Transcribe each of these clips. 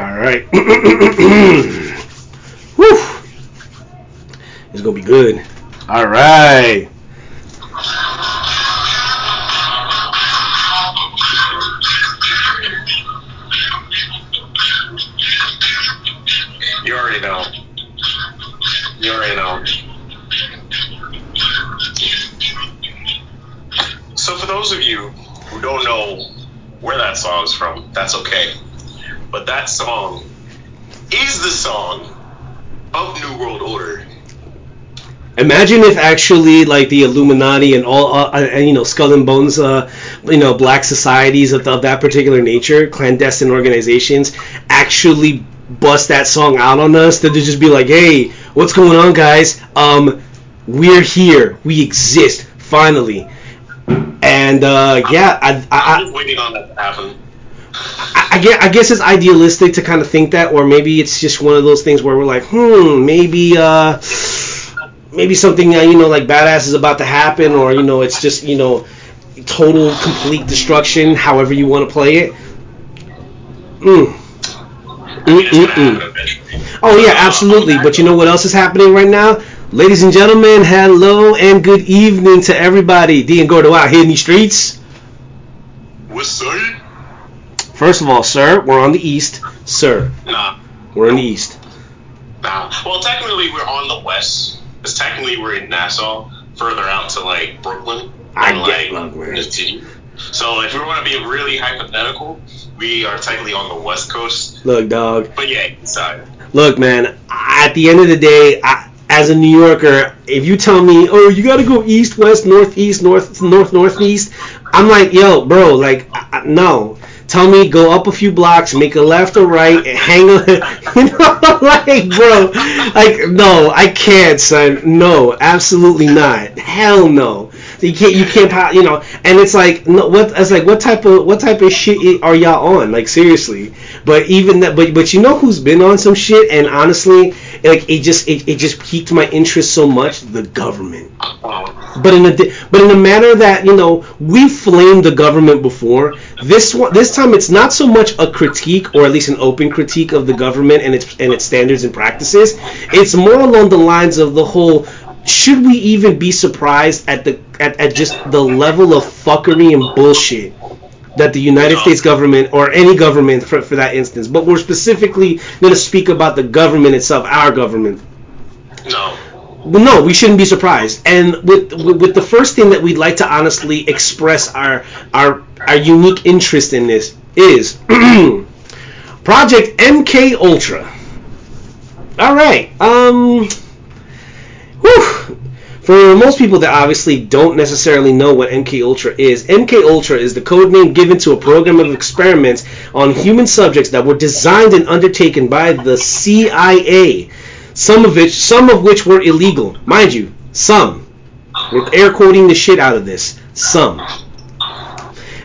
All right. Woo. It's gonna be good. All right. Song is the song of New World Order. Imagine if actually like the Illuminati and all uh, and you know Skull and Bones, uh, you know black societies of, of that particular nature, clandestine organizations, actually bust that song out on us. That they just be like, hey, what's going on, guys? Um, we're here. We exist finally. And uh, yeah, I, I, I'm waiting on that to happen. I, guess, it's idealistic to kind of think that, or maybe it's just one of those things where we're like, hmm, maybe, uh, maybe something uh, you know like badass is about to happen, or you know, it's just you know, total complete destruction. However you want to play it. Mm. Oh yeah, absolutely. But you know what else is happening right now? Ladies and gentlemen, hello and good evening to everybody. D and Gordo out here in these streets. What's up? First of all, sir, we're on the east. Sir, Nah, we're in the east. nah. Well, technically we're on the west, because technically we're in Nassau, further out to like Brooklyn, I and, get- like the city. So if we want to be really hypothetical, we are technically on the west coast. Look, dog. But yeah, sorry. Uh, Look, man. At the end of the day, I, as a New Yorker, if you tell me, oh, you gotta go east, west, northeast, north, north, northeast, I'm like, yo, bro, like, I, I- no. Tell me, go up a few blocks, make a left or right, hang on. You know, like, bro, like, no, I can't, son. No, absolutely not. Hell no. You can't, you can't, you know. And it's like, no, what? It's like, what type of, what type of shit are y'all on? Like, seriously. But even that, but but you know who's been on some shit? And honestly, like, it just, it, it just piqued my interest so much. The government but in a but in a manner that you know we flamed the government before. This one, this time, it's not so much a critique, or at least an open critique of the government and its and its standards and practices. It's more along the lines of the whole. Should we even be surprised at the at, at just the level of fuckery and bullshit that the United. States government or any government for, for that instance, but we're specifically going to speak about the government itself, our government. no. Well, no, we shouldn't be surprised. And with, with with the first thing that we'd like to honestly express our our our unique interest in this is Project MK Ultra. All right. Um. Whew. For most people that obviously don't necessarily know what MK Ultra is, MK Ultra is the code name given to a program of experiments on human subjects that were designed and undertaken by the CIA. Some of which, some of which were illegal, mind you. Some. We're air quoting the shit out of this. Some.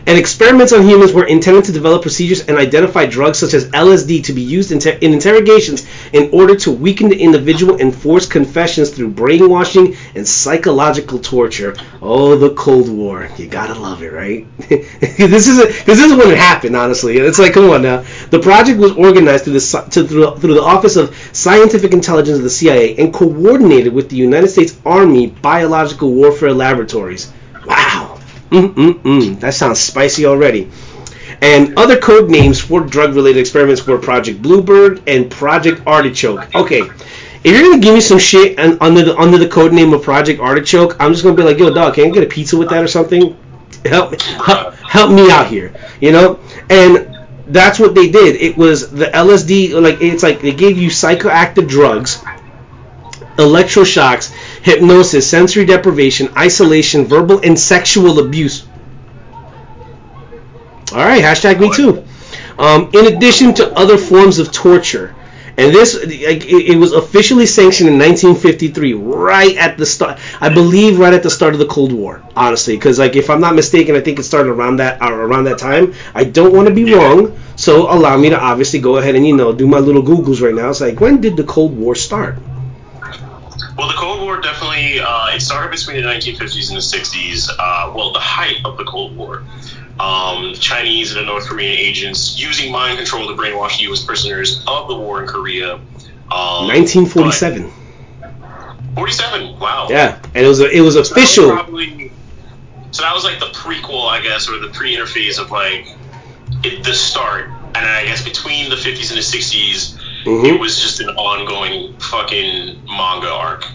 And experiments on humans were intended to develop procedures and identify drugs such as LSD to be used in, in interrogations in order to weaken the individual and force confessions through brainwashing and psychological torture. Oh, the Cold War. You gotta love it, right? this is because this is when it happened. Honestly, it's like, come on now. The project was organized through the to, through, through the Office of Scientific Intelligence of the CIA and coordinated with the United States Army Biological Warfare Laboratories. Wow. Mm-mm-mm. That sounds spicy already. And other code names for drug-related experiments were Project Bluebird and Project Artichoke. Okay, if you're gonna give me some shit and under the under the code name of Project Artichoke, I'm just gonna be like, yo, dog, can I get a pizza with that or something? Help me, help, help me out here, you know? And that's what they did. It was the LSD, like it's like they gave you psychoactive drugs electroshocks, hypnosis, sensory deprivation, isolation, verbal and sexual abuse. All right, hashtag me too. Um, in addition to other forms of torture. And this, it, was officially sanctioned in 1953, right at the start. I believe right at the start of the Cold War, honestly, because like if I'm not mistaken, I think it started around that or around that time. I don't want to be wrong, so allow me to obviously go ahead and you know do my little googles right now. It's like when did the Cold War start? Well, the Cold War definitely uh, it started between the 1950s and the 60s. Uh, well, the height of the Cold War. um, Chinese and the North Korean agents using mind control to brainwash U.S. prisoners of the war in Korea. Um, 1947. 47. Wow. Yeah, and it was a, it was So that was official. probably- so that was like the prequel, I guess, or the pre-interface of like it, the start, and then I guess between the 50s and the 60s, Mhm. it was just an ongoing fucking manga arc,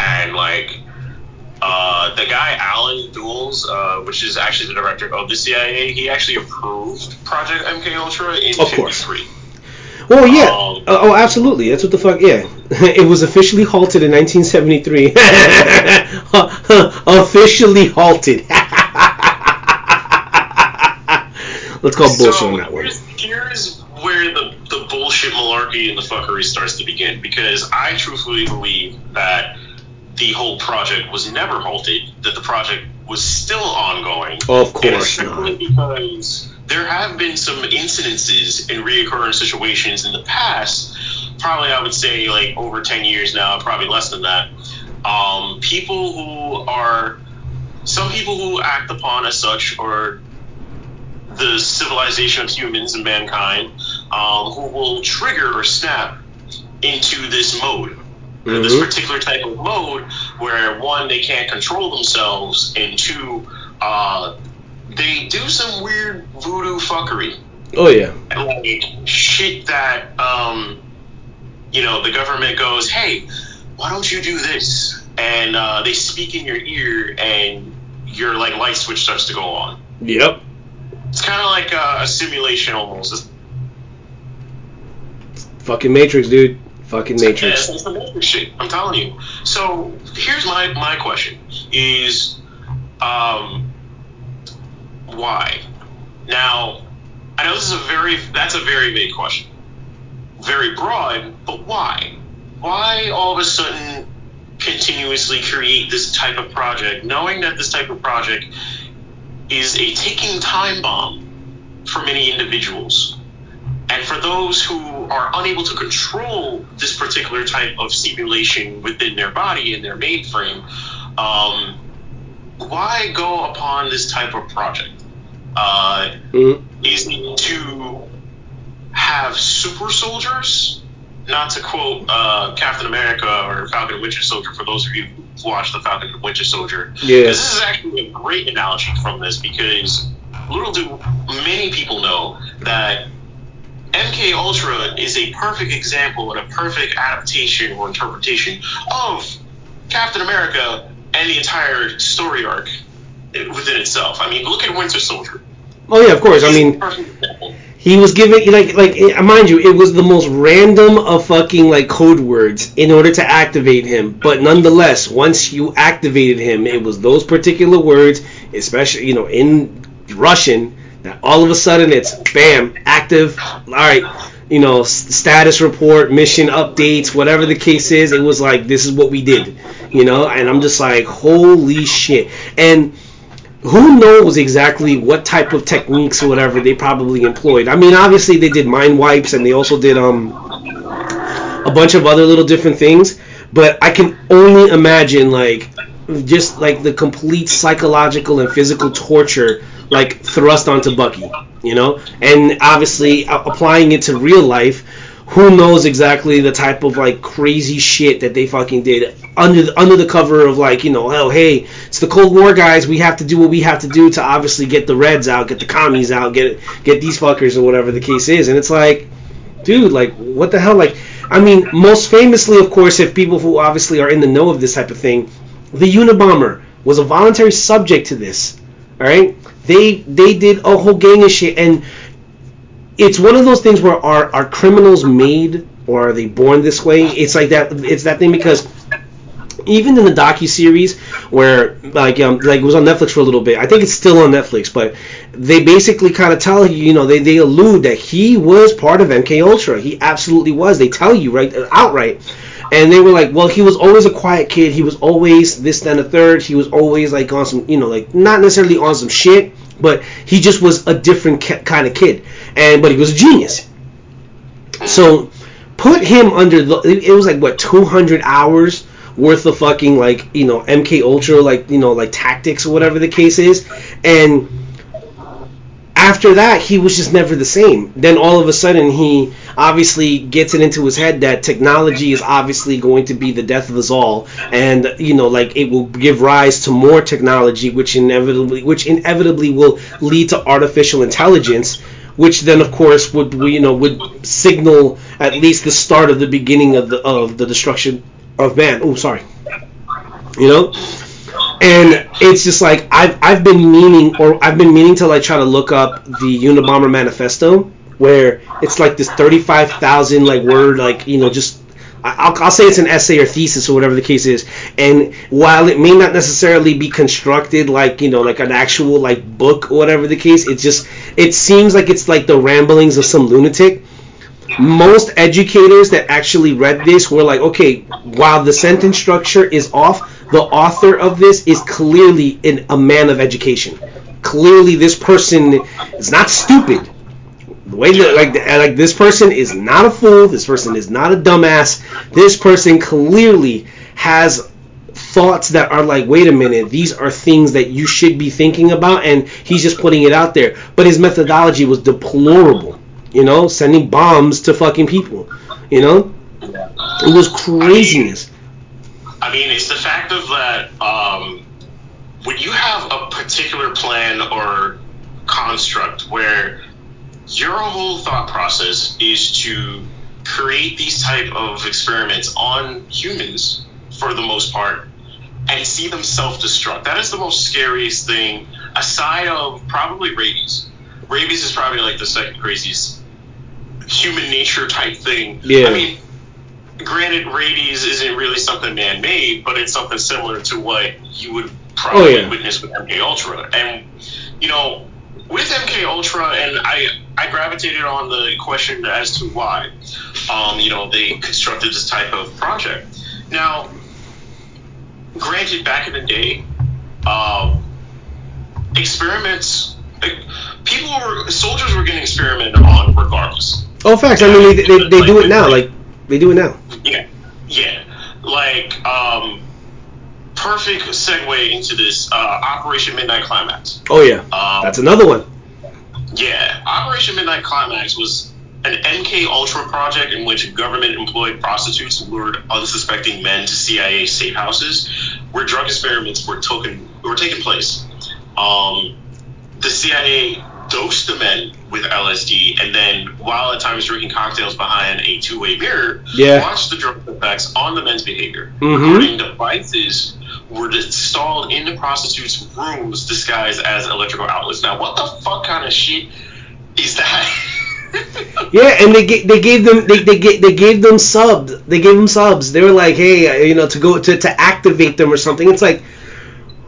and like uh, the guy Allen Dulles, uh, which is actually the director of the CIA, he actually approved Project MK Ultra in Of course. 53. Well, yeah. Um, oh, oh, absolutely. That's what the fuck. Yeah, it was officially halted in 1973. officially halted. Let's call bullshit so on that one. here's, here's where the bullshit malarkey and the fuckery starts to begin because I truthfully believe that the whole project was never halted, that the project was still ongoing. Of And course not. because there have been some incidences and reoccurring situations in the past, probably I would say like over 10 years now, probably less than that. Um, people who are, some people who act upon as such or the civilization of humans and mankind um, who will trigger or snap into this mode. This Mhm. particular type of mode where one, they can't control themselves, and two, uh, they do some weird voodoo fuckery. Oh yeah. Like shit that, um, you know, the government goes, hey, why don't you do this? And uh, they speak in your ear, and your like light switch starts to go on. Yep. It's kind of like a, a simulation almost. It's, Fucking Matrix, dude. Fucking Matrix. it's, it's the Matrix shit. I'm telling you. So here's my my question: Is um why? Now, I know this is a very that's a very big question, very broad, but why? Why all of a sudden continuously create this type of project, knowing that this type of project is a ticking time bomb for many individuals? And for those who are unable to control this particular type of stimulation within their body and their mainframe, um, why go upon this type of project? Uh, Mhm. is it to have super soldiers? Not to quote uh, Captain America or Falcon and Winter Soldier for those of you who watched the Falcon and Winter Soldier. Yeah. This is actually a great analogy from this because little do many people know that MK Ultra is a perfect example and a perfect adaptation or interpretation of Captain America and the entire story arc within itself. I mean, look at Winter Soldier. Oh yeah, of course. I He's a mean, he was giving like like eh, mind you, it was the most random of fucking like code words in order to activate him. But nonetheless, once you activated him, it was those particular words, especially you know in Russian, all of a sudden it's bam active. All right. You know, status report, mission updates, whatever the case is, it was like this is what we did, you know, and I'm just like, holy shit. And who knows exactly what type of techniques or whatever they probably employed. I mean, obviously they did mind wipes and they also did um a bunch of other little different things, but I can only imagine like just like the complete psychological and physical torture like thrust onto Bucky, you know? And obviously a- applying it to real life, who knows exactly the type of like crazy shit that they fucking did under the, under the cover of like you know hell hey it's the Cold War guys we have to do what we have to do to obviously get the Reds out get the commies out get get these fuckers or whatever the case is. And it's like dude like what the hell? Like I mean most famously of course if people who obviously are in the know of this type of thing the Unabomber was a voluntary subject to this all right they they did a whole gang of shit and it's one of those things where are are criminals made or are they born this way? It's like that. It's that thing because even in the docu series where like um like it was on Netflix for a little bit. I think it's still on Netflix, but they basically kind of tell you, you know, they they allude that he was part of MK Ultra. He absolutely was. They tell you right outright. And they were like, well, he was always a quiet kid. He was always this, then a third. He was always like on some, you know, like not necessarily on some shit, but he just was a different ki- kind of kid. And but he was a genius. So put him under the. It it was like what 200 hours worth of fucking like you know MK Ultra like you know like tactics or whatever the case is, and after that, he was just never the same. Then all of a sudden, he obviously gets it into his head that technology is obviously going to be the death of us all, and you know, like it will give rise to more technology, which inevitably, which inevitably will lead to artificial intelligence, which then, of course, would you know would signal at least the start of the beginning of the of the destruction of man. Oh, sorry. You know, and it's just like I've I've been meaning or I've been meaning to like try to look up the Unabomber manifesto where it's like this thirty five thousand like word like you know just I'll, I'll say it's an essay or thesis or whatever the case is and while it may not necessarily be constructed like you know like an actual like book or whatever the case it just it seems like it's like the ramblings of some lunatic most educators that actually read this were like okay while the sentence structure is off the author of this is clearly an, a man of education. Clearly, this person is not stupid. The way that like like this person is not a fool. This person is not a dumbass. This person clearly has thoughts that are like, wait a minute, these are things that you should be thinking about, and he's just putting it out there. But his methodology was deplorable. You know, sending bombs to fucking people. You know, it was craziness. I mean, it's the fact of that um, when you have a particular plan or construct where your whole thought process is to create these type of experiments on humans for the most part and see them self-destruct. That is the most scariest thing aside of probably rabies. Rabies is probably like the second craziest human nature type thing. Yeah. I mean, granted, rabies isn't really something man-made, but it's something similar to what you would probably Oh, yeah. witness with MK Ultra. And you know, with MK Ultra, and I I gravitated on the question as to why, um, you know, they constructed this type of project. Now, granted, back in the day, um, experiments. like, People were soldiers were getting experimented on regardless. Oh, facts. I mean, they, they, they do it now. Like they do it now. Yeah, yeah. Like, um, perfect segue into this uh, Operation Midnight Climax. Oh yeah, Um, that's another one. Yeah, Operation Midnight Climax was an MK Ultra project in which government-employed prostitutes lured unsuspecting men to CIA safe houses, where drug experiments were taken were taking place. Um, the CIA dosed the men with LSD, and then while at times drinking cocktails behind a two-way mirror, Yeah. watched the drug effects on the men's behavior. Mhm. Recording devices were installed in the prostitutes' rooms disguised as electrical outlets. Now, what the fuck kind of shit is that? Yeah, and they they gave them they they, ga- they gave them subs. They gave them subs. They were like, hey, uh, you know, to go to to activate them or something. It's like.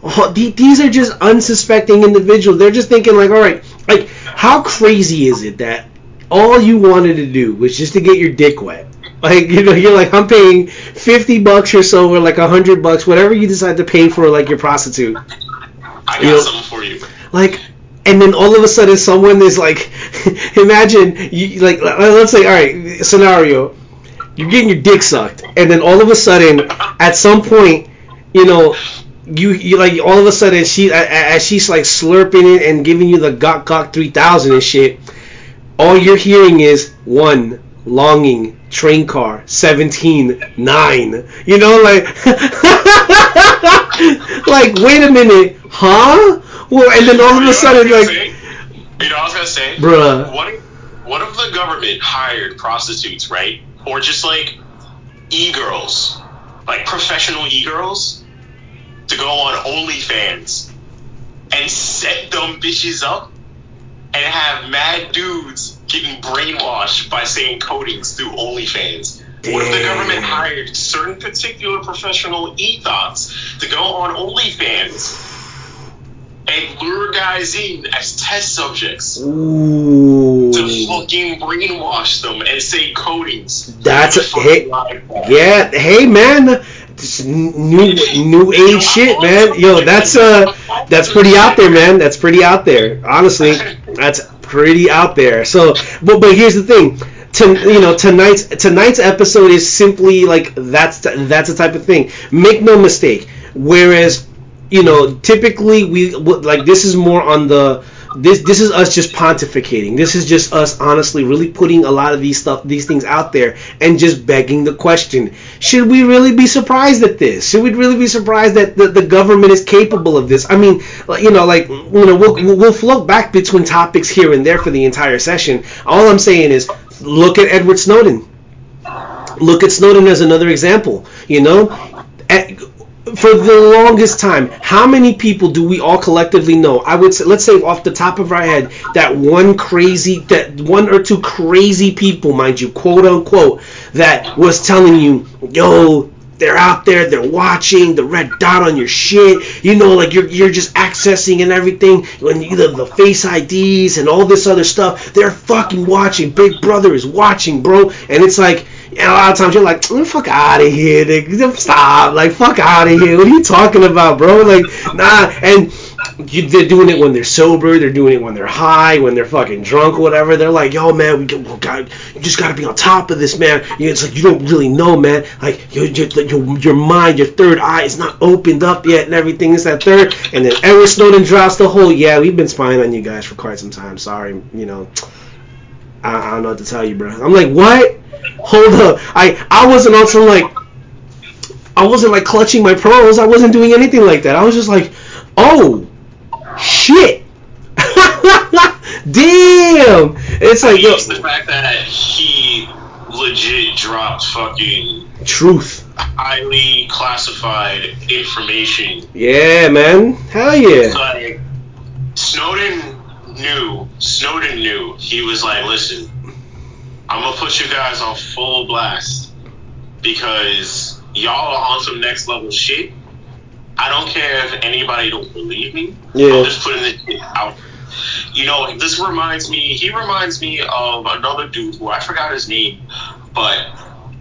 Oh, these are just unsuspecting individuals. They're just thinking like, all right, like how crazy is it that all you wanted to do was just to get your dick wet? Like you know, you're like, I'm paying fifty bucks or so, or like a hundred bucks, whatever you decide to pay for like your prostitute. I got You know- something for you. like and then all of a sudden someone is like imagine you like let's say all right scenario you're getting your dick sucked and then all of a sudden at some point you know you you like all of a sudden she as she's like slurping it and giving you the gok gok 3000 and shit all you're hearing is one longing train car 17 9 you know like like wait a minute huh well and then all of a sudden like say? you know what I was gonna say, Bruh. What if, what if the government hired prostitutes, right, or just like e-girls, like professional e-girls, to go on OnlyFans and set them bitches up and have mad dudes getting brainwashed by saying codings through OnlyFans. What if the government hired certain particular professional e-thoughts to go on OnlyFans and lure guys in as test subjects Ooh. to fucking brainwash them and say codings? That's Fucking hey, yeah. Hey, man, new new age shit, man. Yo, that's uh, that's pretty out there, man. That's pretty out there. Honestly, that's pretty out there. So, but but here's the thing. To, you know tonight's tonight's episode is simply like that's that's the type of thing. Make no mistake. Whereas you know typically we like this is more on the this this is us just pontificating. This is just us honestly really putting a lot of these stuff these things out there and just begging the question: Should we really be surprised at this? Should we really be surprised that the, the government is capable of this? I mean, you know, like you know, we'll we'll float back between topics here and there for the entire session. All I'm saying is, look at Edward Snowden. Look at Snowden as another example. You know, at, for the longest time, how many people do we all collectively know? I would say, let's say off the top of our head, that one crazy, that one or two crazy people, mind you, quote unquote, that was telling you, yo, they're out there, they're watching the red dot on your shit. You know, like you're you're just accessing and everything. When the face IDs and all this other stuff, they're fucking watching. Big Brother is watching, bro. And it's like and a lot of times you're like, mm, fuck out of here, nigga. Stop. Like, fuck out of here. What are you talking about, bro? Like, nah. And you, they're doing it when they're sober. They're doing it when they're high, when they're fucking drunk, whatever. They're like, yo, man, we, got, you just got to be on top of this, man. You know, it's like you don't really know, man. Like your, your your mind, your third eye is not opened up yet, and everything is that third. And then Edward Snowden drops the whole, yeah, we've been spying on you guys for quite some time. Sorry, you know. I, I don't know what to tell you, bro. I'm like, what? Hold up. I I wasn't on some like I wasn't like clutching my pearls. I wasn't doing anything like that. I was just like, oh shit. Damn. It's like yo, the fact that he legit dropped fucking truth, highly classified information. Yeah, man. Hell yeah. Like Snowden knew. Snowden knew. He was like, listen, I'm gonna put you guys on full blast because y'all are on some next level shit. I don't care if anybody don't believe me. Yeah. I'm just putting it out. You know, this reminds me. He reminds me of another dude who I forgot his name, but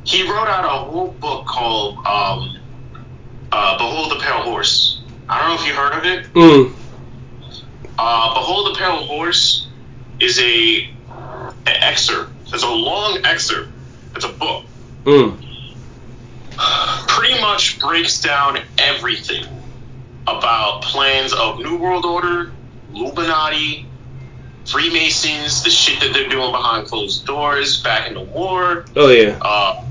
he wrote out a whole book called um, uh, "Behold the Pale Horse." I don't know if you heard of it. Mm. "Behold the Pale Horse" is a an excerpt it's a long excerpt. It's a book. Mm. Pretty much breaks down everything about plans of New World Order, Illuminati, Freemasons, the shit that they're doing behind closed doors back in the war. Oh yeah. Uh,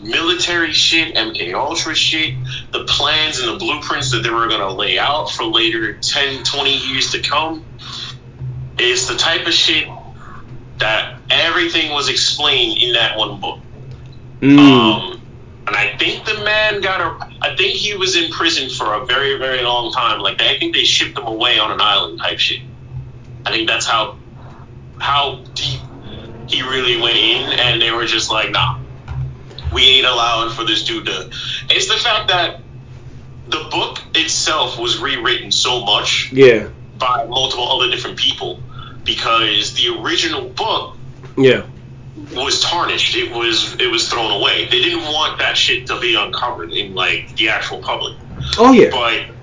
military shit, MK Ultra shit, the plans and the blueprints that they were gonna lay out for later 10, 20 years to come. Is the type of shit that everything was explained in that one book. Mm. Um, and I think the man got a. I think he was in prison for a very, very long time. Like I think they shipped him away on an island type shit. I think that's how how deep he really went in, and they were just like, nah, we ain't allowing for this dude to. It's the fact that the book itself was rewritten so much, yeah, by multiple other different people because the original book yeah was tarnished. It was it was thrown away. They didn't want that shit to be uncovered in like the actual public. Oh yeah. But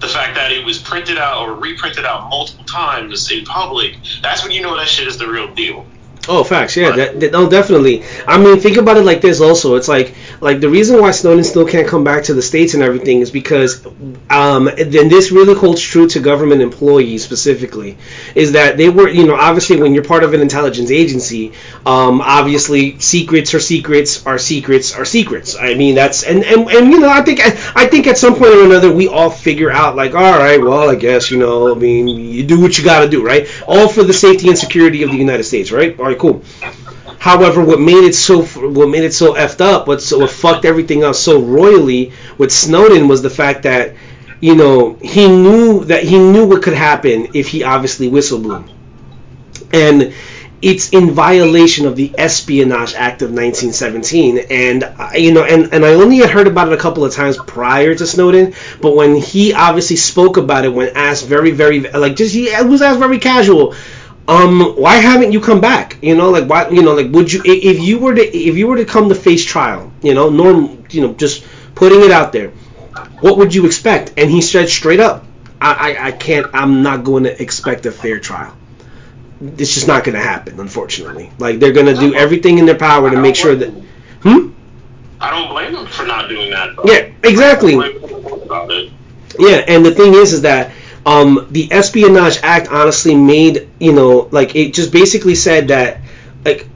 the fact that it was printed out or reprinted out multiple times in public, that's when you know that shit is the real deal. Oh, facts. Yeah, that, that, no, definitely. I mean, think about it like this. Also, it's like like the reason why Snowden still can't come back to the states and everything is because um, then this really holds true to government employees specifically. Is that they were, you know, obviously when you're part of an intelligence agency, um, obviously secrets are secrets are secrets are secrets. I mean, that's and, and and you know, I think I think at some point or another we all figure out like, all right, well, I guess you know, I mean, you do what you got to do, right? All for the safety and security of the United States, right? Right, cool. However, what made it so what made it so effed up, what so what fucked everything up so royally with Snowden was the fact that you know he knew that he knew what could happen if he obviously whistleblew, and it's in violation of the Espionage Act of 1917. And uh, you know, and, and I only had heard about it a couple of times prior to Snowden, but when he obviously spoke about it, when asked very, very like just he was asked very casual um, why haven't you come back? You know, like why, you know, like would you if you were to if you were to come to face trial, you know, norm, you know, just putting it out there, what would you expect? And he said straight up, I, I, I can't, I'm not going to expect a fair trial. It's just not going to happen, unfortunately. Like they're going to do everything in their power to make sure that. Hmm. I don't blame them for not doing that. Though. Yeah, exactly. Yeah, and the thing is, is that Um, the Espionage Act honestly made you know like it just basically said that like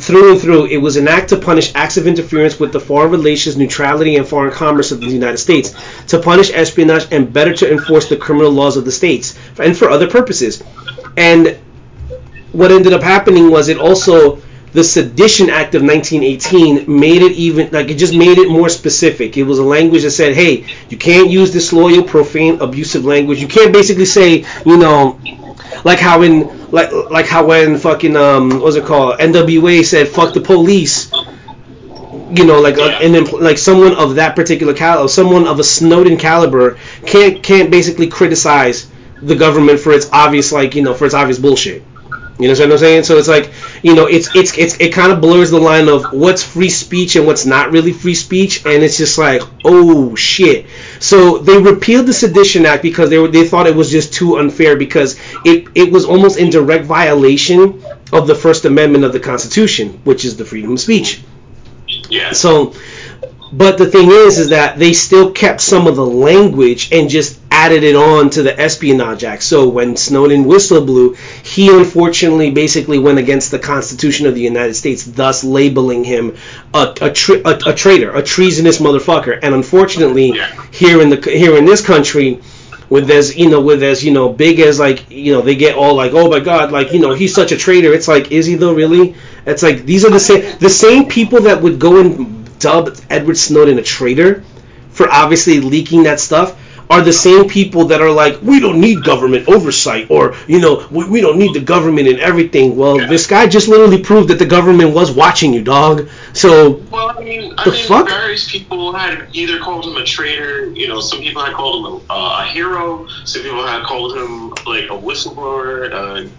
through and through, it was an act to punish acts of interference with the foreign relations, neutrality, and foreign commerce of the United States, to punish espionage, and better to enforce the criminal laws of the states, and for other purposes. And what ended up happening was it also the Sedition Act of 1918 made it even like it just made it more specific. It was a language that said, "Hey, you can't use disloyal, profane, abusive language. You can't basically say, you know, like how in like like how when fucking um what's it called NWA said fuck the police. You know, like uh, and then like someone of that particular caliber, someone of a Snowden caliber can't can't basically criticize the government for its obvious like you know for its obvious bullshit. You know what I'm saying? So it's like, you know, it's it's it's it kind of blurs the line of what's free speech and what's not really free speech, and it's just like, oh shit. So they repealed the Sedition Act because they were they thought it was just too unfair because it it was almost in direct violation of the First Amendment of the Constitution, which is the freedom of speech. Yeah. So but the thing is, is that they still kept some of the language and just added it on to the Espionage Act. So when Snowden whistle blew, he unfortunately basically went against the Constitution of the United States, thus labeling him a a, tra- a, a traitor, a treasonous motherfucker. And unfortunately, here in the here in this country, with as you know with as you know big as like you know they get all like oh my god like you know he's such a traitor it's like is he though really it's like these are the same the same people that would go and dub Edward Snowden a traitor for obviously leaking that stuff are the same people that are like we don't need government oversight or you know we, we don't need the government in everything well Yeah. this guy just literally proved that the government was watching you dog so Well, I mean, I The mean, fuck? various people had either called him a traitor. You know, some people had called him a, uh, a hero. Some people had called him like a whistleblower, a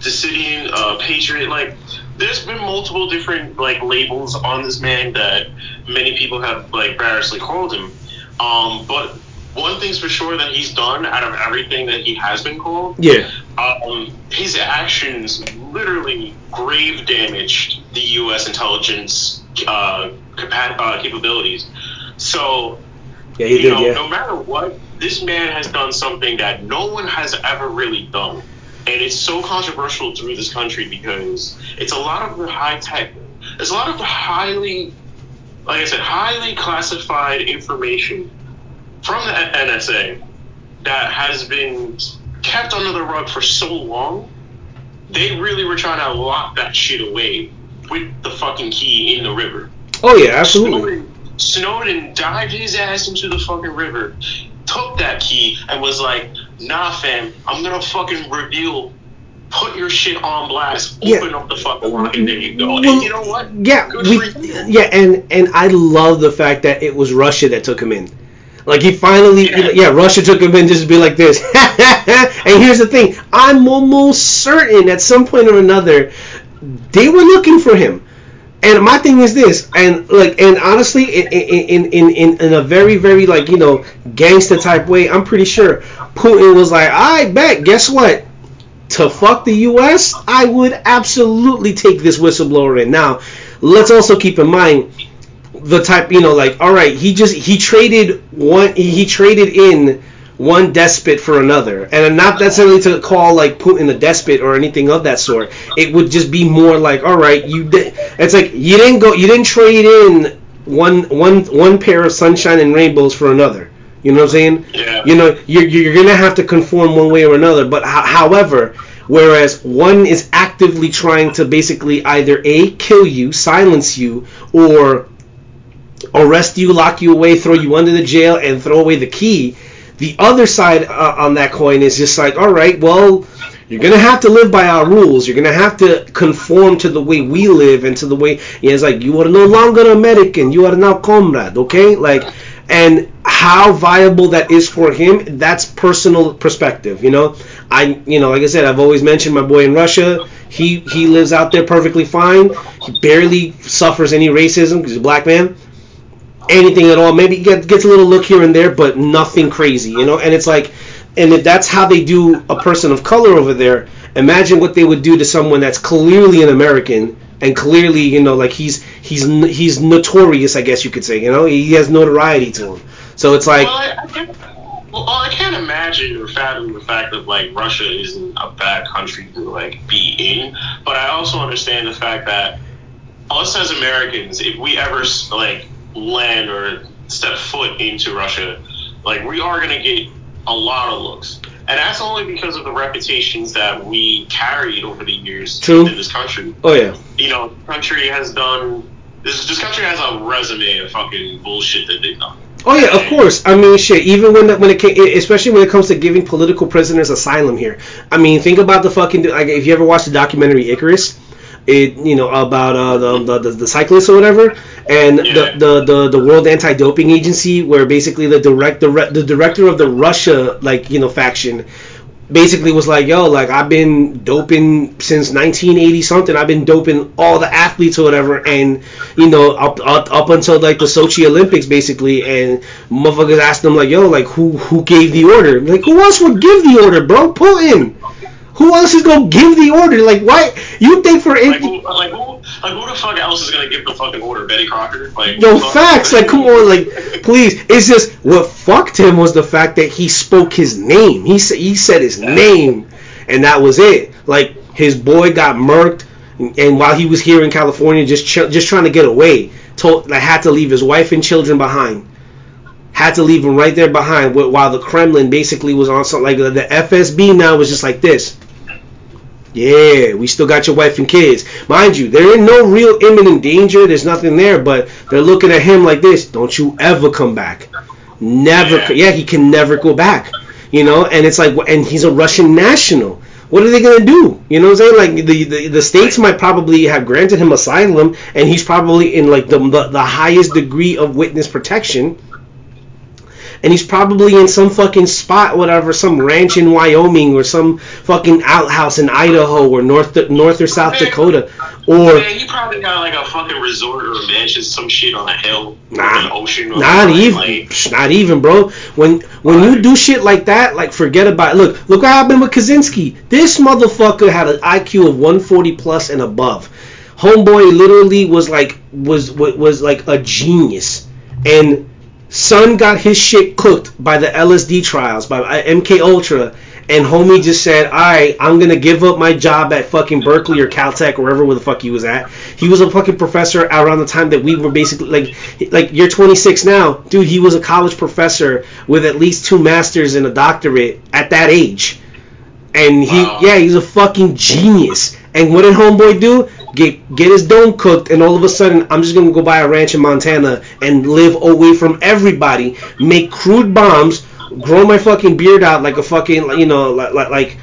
dissident, a patriot. Like, there's been multiple different like labels on this man that many people have like variously called him. Um, but one thing's for sure that he's done out of everything that he has been called yeah um, his actions literally grave damaged the U.S. intelligence uh, uh, capabilities. So, yeah he you did know, yeah no matter what, this man has done something that no one has ever really done. And it's so controversial through this country because it's a lot of the high tech, there's a lot of highly, like I said, highly classified information from the NSA that has been kept under the rug for so long. They really were trying to lock that shit away with the fucking key in the river. oh yeah absolutely Snowden, Snowden dived his ass into the fucking river, took that key, and was like, "Nah, fam, I'm gonna fucking reveal, put your shit on blast, Yeah. open up the fucking lock, and there you go." Well, and you know what? Yeah, Good we, yeah, and and I love the fact that it was Russia that took him in. Like he finally, Yeah. yeah, Russia took him in just to be like this. and here's the thing: I'm almost certain at some point or another they were looking for him. And my thing is this, and like, and honestly, in in in in, in a very very like you know gangster type way, I'm pretty sure Putin was like, I bet, guess what? to fuck the U.S., I would absolutely take this whistleblower in. Now, let's also keep in mind the type, you know, like, all right, he just he traded one, he traded in one despot for another, and not necessarily to call like Putin a despot or anything of that sort. It would just be more like, all right, you did. It's like you didn't go, you didn't trade in one one one pair of sunshine and rainbows for another. You know what I'm saying? Yeah. You know, you're, you're gonna have to conform one way or another. But ho- however, whereas one is actively trying to basically either a kill you, silence you, or arrest you, lock you away, throw you under the jail, and throw away the key. The other side uh, on that coin is just like, all right, well, you're gonna have to live by our rules. You're gonna have to conform to the way we live and to the way. Yeah, it's like you are no longer American. You are now comrade. Okay, like, and how viable that is for him, that's personal perspective. You know, I, you know, like I said, I've always mentioned my boy in Russia. He he lives out there perfectly fine. He barely suffers any racism because he's a black man anything at all. Maybe get, gets a little look here and there, but nothing crazy, you know. And it's like, and if that's how they do a person of color over there, imagine what they would do to someone that's clearly an American and clearly, you know, like he's he's he's notorious, I guess you could say. You know, he has notoriety to him. So it's like, Well, I, get, Well, I can't imagine or fathom the fact that like Russia isn't a bad country to like be in, but I also understand the fact that us as Americans, if we ever like land or step foot into Russia, like we are gonna get a lot of looks, and that's only because of the reputations that we carried over the years True. in this country. Oh yeah. You know, country has done. This, this country has a resume of fucking bullshit that they've done. Oh yeah, of course. I mean, shit. Even when when it came, especially when it comes to giving political prisoners asylum here. I mean, think about the fucking like if you ever watched the documentary Icarus, it you know about uh, the, the the cyclists or whatever, and Yeah. the, the the the World Anti-Doping Agency, where basically the direct the, re- the director of the Russia like you know faction basically was like, yo, like I've been doping since 1980 something. I've been doping all the athletes or whatever, and you know up up, up until like the Sochi Olympics basically. And motherfuckers asked them like, yo, like who who gave the order? Like who else would give the order, bro? Putin. Who else is gonna give the order? Like why? You think for Like it? who, like who, like who the fuck else is gonna give the fucking order? Betty Crocker? Like fuck- facts. Like, come on, like, please. It's just what fucked him was the fact that he spoke his name. He said he said his name, and that was it. Like his boy got murked, and while he was here in California, just ch- just trying to get away, told like had to leave his wife and children behind. Had to leave him right there behind. While the Kremlin basically was on something like the FSB now was just like this. Yeah, we still got your wife and kids. Mind you, they're in no real imminent danger. There's nothing there, but they're looking at him like this. Don't you ever come back. Never. Yeah. Yeah, he can never go back. You know, and it's like, and he's a Russian national. What are they gonna do? You know what I'm saying? Like the, the, the states might probably have granted him asylum, and he's probably in like the, the the highest degree of witness protection and he's probably in some fucking spot, whatever, some ranch in Wyoming or some fucking outhouse in Idaho or North North or South Dakota, or Man, he probably got like a fucking resort or a mansion, some shit on a hill, Nah, an ocean. not something, even, like- not even, bro. When when you do shit like that, like forget about. It. Look, look what happened with Kaczynski. This motherfucker had an IQ of 140 plus and above. Homeboy literally was like was was, was like a genius, and son got his shit cooked by the LSD trials by MK Ultra. And homie just said, "Alright, I'm gonna give up my job at fucking Berkeley or Caltech or wherever the fuck he was at." He was a fucking professor around the time that we were basically like, like you're 26 now, dude. He was a college professor with at least two masters and a doctorate at that age, and he, Wow. yeah, he's a fucking genius. And what did homeboy do? Get get his dome cooked, and all of a sudden, I'm just gonna go buy a ranch in Montana and live away from everybody, make crude bombs, grow my fucking beard out like a fucking, you know, like like like,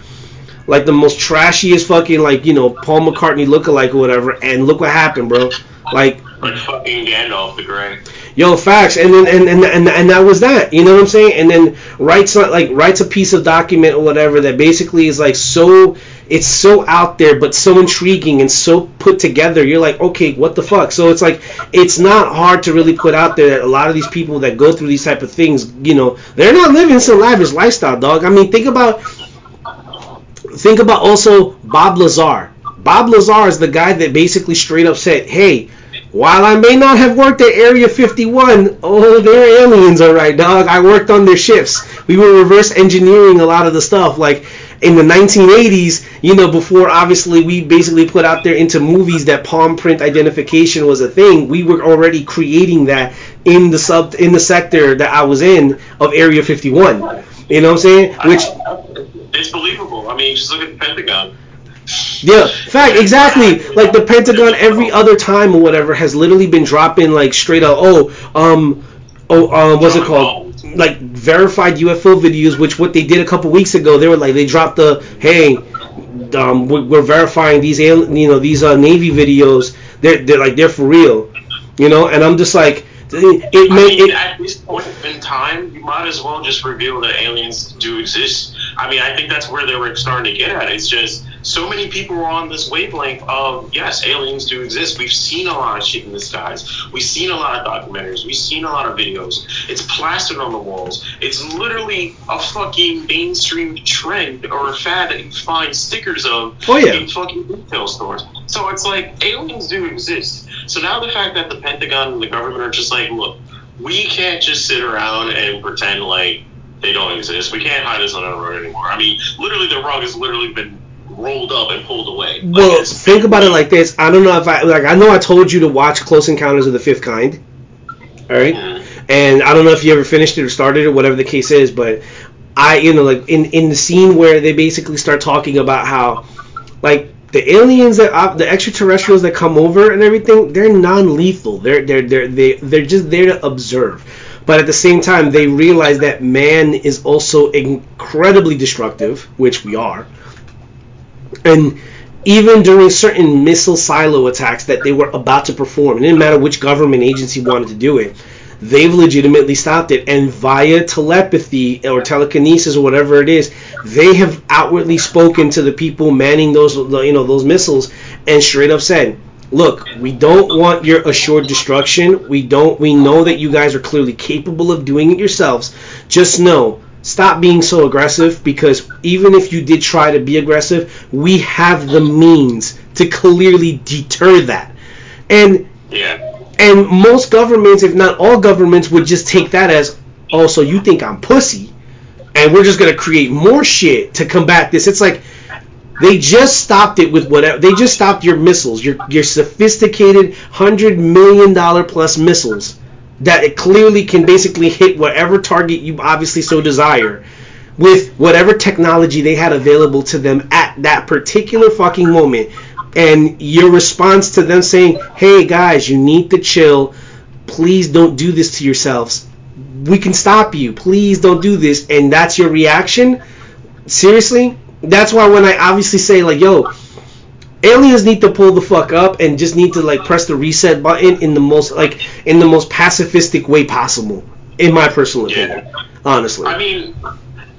like the most trashiest fucking like you know Paul McCartney lookalike or whatever. And look what happened, bro. Like like fucking Gandalf the Grey. Yo, facts, and then and, and and and that was that. You know what I'm saying? And then writes like writes a piece of document or whatever that basically is like so it's so out there but so intriguing and so put together. You're like, okay, what the fuck? So it's like it's not hard to really put out there that a lot of these people that go through these type of things, you know, they're not living some lavish lifestyle, dog. I mean, think about think about also Bob Lazar. Bob Lazar is the guy that basically straight up said, "Hey, while I may not have worked at Area 51, oh, they're aliens, all right, dog. I worked on their ships. We were reverse engineering a lot of the stuff, like." In the 1980s, you know, before obviously we basically put out there into movies that palm print identification was a thing, we were already creating that in the sub in the sector that I was in of Area 51. You know what I'm saying? Which It's believable. I mean, just look at the Pentagon. Yeah, fact, exactly. Like the Pentagon, every other time or whatever, has literally been dropping like straight up. Oh, um, oh, um, what's it called? Like verified UFO videos. Which what they did a couple weeks ago, they were like they dropped the hey, um, we- we're verifying these you know these uh, Navy videos. They're they're like they're for real, you know. And I'm just like it, it I mean, it. at this point in time, you might as well just reveal that aliens do exist. I mean, I think that's where they were starting to get at. It's just so many people were on this wavelength of yes, aliens do exist. We've seen a lot of shit in the skies. We've seen a lot of documentaries. We've seen a lot of videos. It's plastered on the walls. It's literally a fucking mainstream trend or a fad that you find stickers of Oh, yeah. in fucking retail stores. So it's like aliens do exist. So now the fact that the Pentagon and the government are just like, look, we can't just sit around and pretend like they don't exist. We can't hide this under the rug anymore. I mean, literally, the rug has literally been rolled up and pulled away. Well, it's- think about it like this. I don't know if I like. I know I told you to watch Close Encounters of the Fifth Kind. All right, and I don't know if you ever finished it or started it, whatever the case is. But I, you know, like in in the scene where they basically start talking about how, like the aliens that op- the extraterrestrials that come over and everything, they're non-lethal. They're they're they're they they're just there to observe. But at the same time, they realize that man is also incredibly destructive, which we are. And even during certain missile silo attacks that they were about to perform, it didn't matter which government agency wanted to do it, they've legitimately stopped it. And via telepathy or telekinesis or whatever it is, they have outwardly spoken to the people manning those you know those missiles and straight up said, "Look, we don't want your assured destruction. We don't. We know that you guys are clearly capable of doing it yourselves. Just know." Stop being so aggressive because even if you did try to be aggressive, we have the means to clearly deter that. And yeah. and most governments, if not all governments, would just take that as, oh, so you think I'm pussy, and we're just gonna create more shit to combat this. It's like they just stopped it with whatever. They just stopped your missiles, your your sophisticated hundred million dollar plus missiles that it clearly can basically hit whatever target you obviously so desire with whatever technology they had available to them at that particular fucking moment. And your response to them saying, hey guys, you need to chill. Please don't do this to yourselves. We can stop you. Please don't do this. And that's your reaction? Seriously? That's why when I obviously say, like, yo, aliens need to pull the fuck up and just need to like press the reset button in the most like in the most pacifistic way possible in my personal opinion Yeah. honestly I mean,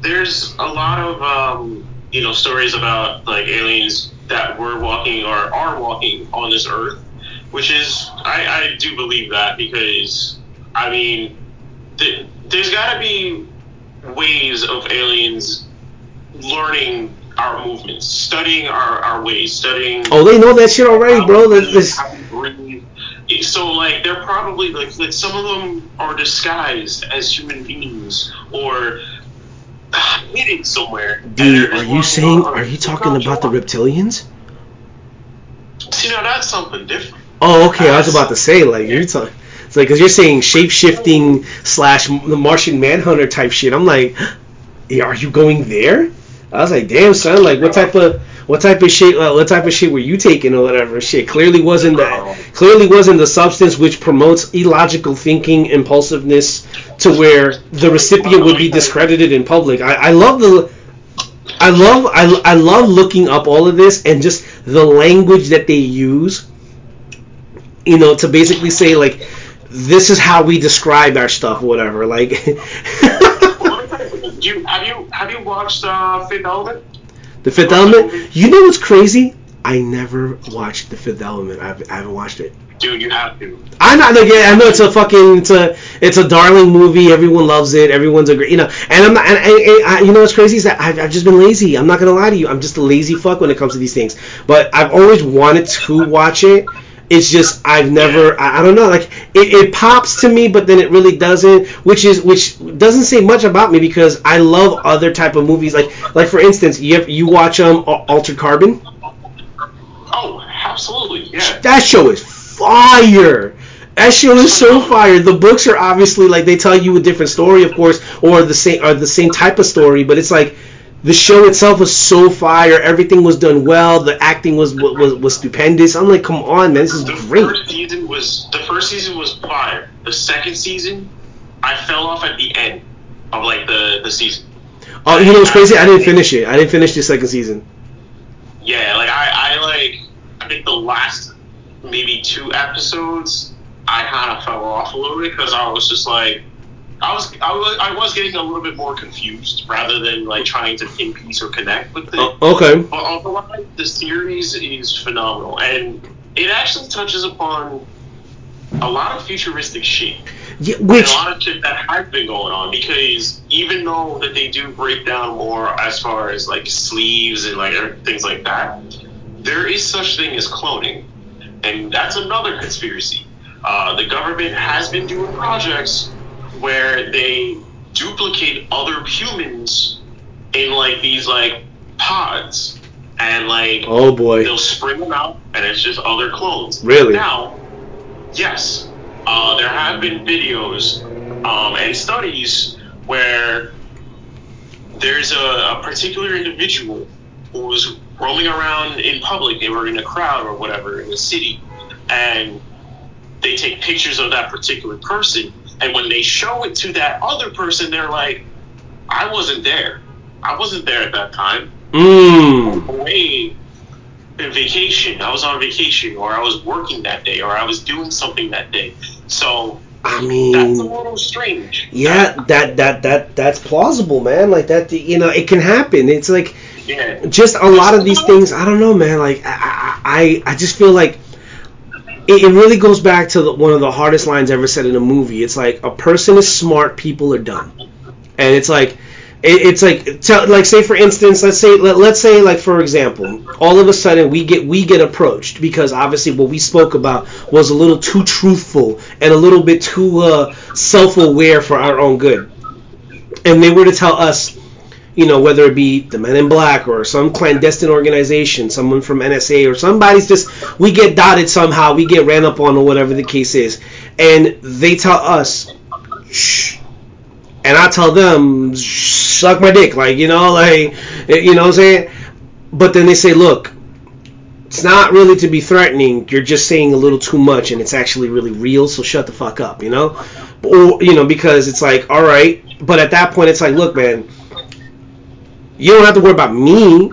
there's a lot of um, you know stories about like aliens that were walking or are walking on this earth, which is I, I do believe that because I mean, th- there's got to be ways of aliens learning our movements, studying our, our ways, studying oh they know that shit already bro this- how we breathe. So like they're probably like, like some of them are disguised as human beings or hidden somewhere. Dude they're you saying are you talking about the reptilians See now that's something different. oh okay i was about to say like you're talking it's like because you're saying shape-shifting slash the martian manhunter type shit i'm like are you going there i was like damn son like what type of what type of shit uh, what type of shit were you taking or whatever? Shit clearly wasn't that clearly wasn't the substance which promotes illogical thinking impulsiveness to where the recipient would be discredited in public. I, I love the I love I, I love looking up all of this and just the language that they use you know to basically say like this is how we describe our stuff whatever like Do you have you have you watched uh, Fifth Element? the fifth element you know what's crazy I never watched the fifth element I've, I haven't watched it Dude, you have to. I'm not like yeah, I know it's a fucking it's a it's a darling movie. Everyone loves it. Everyone's a great you know. And I'm not. And, and I, you know what's crazy is that I've, I've just been lazy. I'm not gonna lie to you. I'm just a lazy fuck when it comes to these things. But I've always wanted to watch it. It's just I've never. I, I don't know. Like it, it pops to me, but then it really doesn't. Which is which doesn't say much about me because I love other type of movies. Like like for instance, you have, you watch um Al- Altered Carbon. Oh, absolutely. Yeah. That show is fire. That show is so fire. The books are obviously like they tell you a different story, of course, or the same or the same type of story, but it's like the show itself was so fire. Everything was done well. The acting was was was stupendous. I'm like, come on, man, this is The great. first season was the first season was fire. The second season, I fell off at the end of like the the season. Oh, you know what's crazy? I didn't finish it. I didn't finish the second season. Yeah, like I, I like I think the last maybe two episodes I kind of fell off a little bit because I was just like I was, I was I was getting a little bit more confused rather than like trying to pin piece or connect with it. Oh, okay. But otherwise, the series is phenomenal, and it actually touches upon a lot of futuristic shit. Yeah, And which a lot of shit that has been going on because even though that they do break down more as far as like sleeves and like things like that, there is such thing as cloning, and that's another conspiracy. Uh, the government has been doing projects where they duplicate other humans in like these like pods, and like oh boy, they'll spring them out, and it's just other clones. Really? Now, yes, uh, there have been videos um, and studies where there's a, a particular individual who was roaming around in public. They were in a crowd or whatever in the city, and they take pictures of that particular person. And when they show it to that other person, they're like, "I wasn't there. I wasn't there at that time. mm. Away in vacation. I was on vacation, or I was working that day, or I was doing something that day." So I mean, that's a little strange. yeah, that that that that's plausible, man. Like that, you know, it can happen. It's like Yeah. just a lot of these things. I don't know, man. Like I I, I just feel like it, it really goes back to the, one of the hardest lines ever said in a movie. It's like a person is smart, people are dumb, and it's like. it- It's like, tell, like, say for instance, let's say, let, let's say, like, for example, all of a sudden we get we get approached because obviously what we spoke about was a little too truthful and a little bit too uh, self-aware for our own good, and they were to tell us, you know, whether it be the Men in Black or some clandestine organization, someone from NSA or somebody's just, we get dotted somehow, we get ran up on or whatever the case is, and they tell us, shh, and I tell them, suck my dick, like, you know, like, eh, you know what I'm saying? But then they say, look, it's not really to be threatening. You're just saying a little too much, and it's actually really real. So shut the fuck up, you know, or you know, because it's like, all right. But at that point, it's like, look, man, you don't have to worry about me.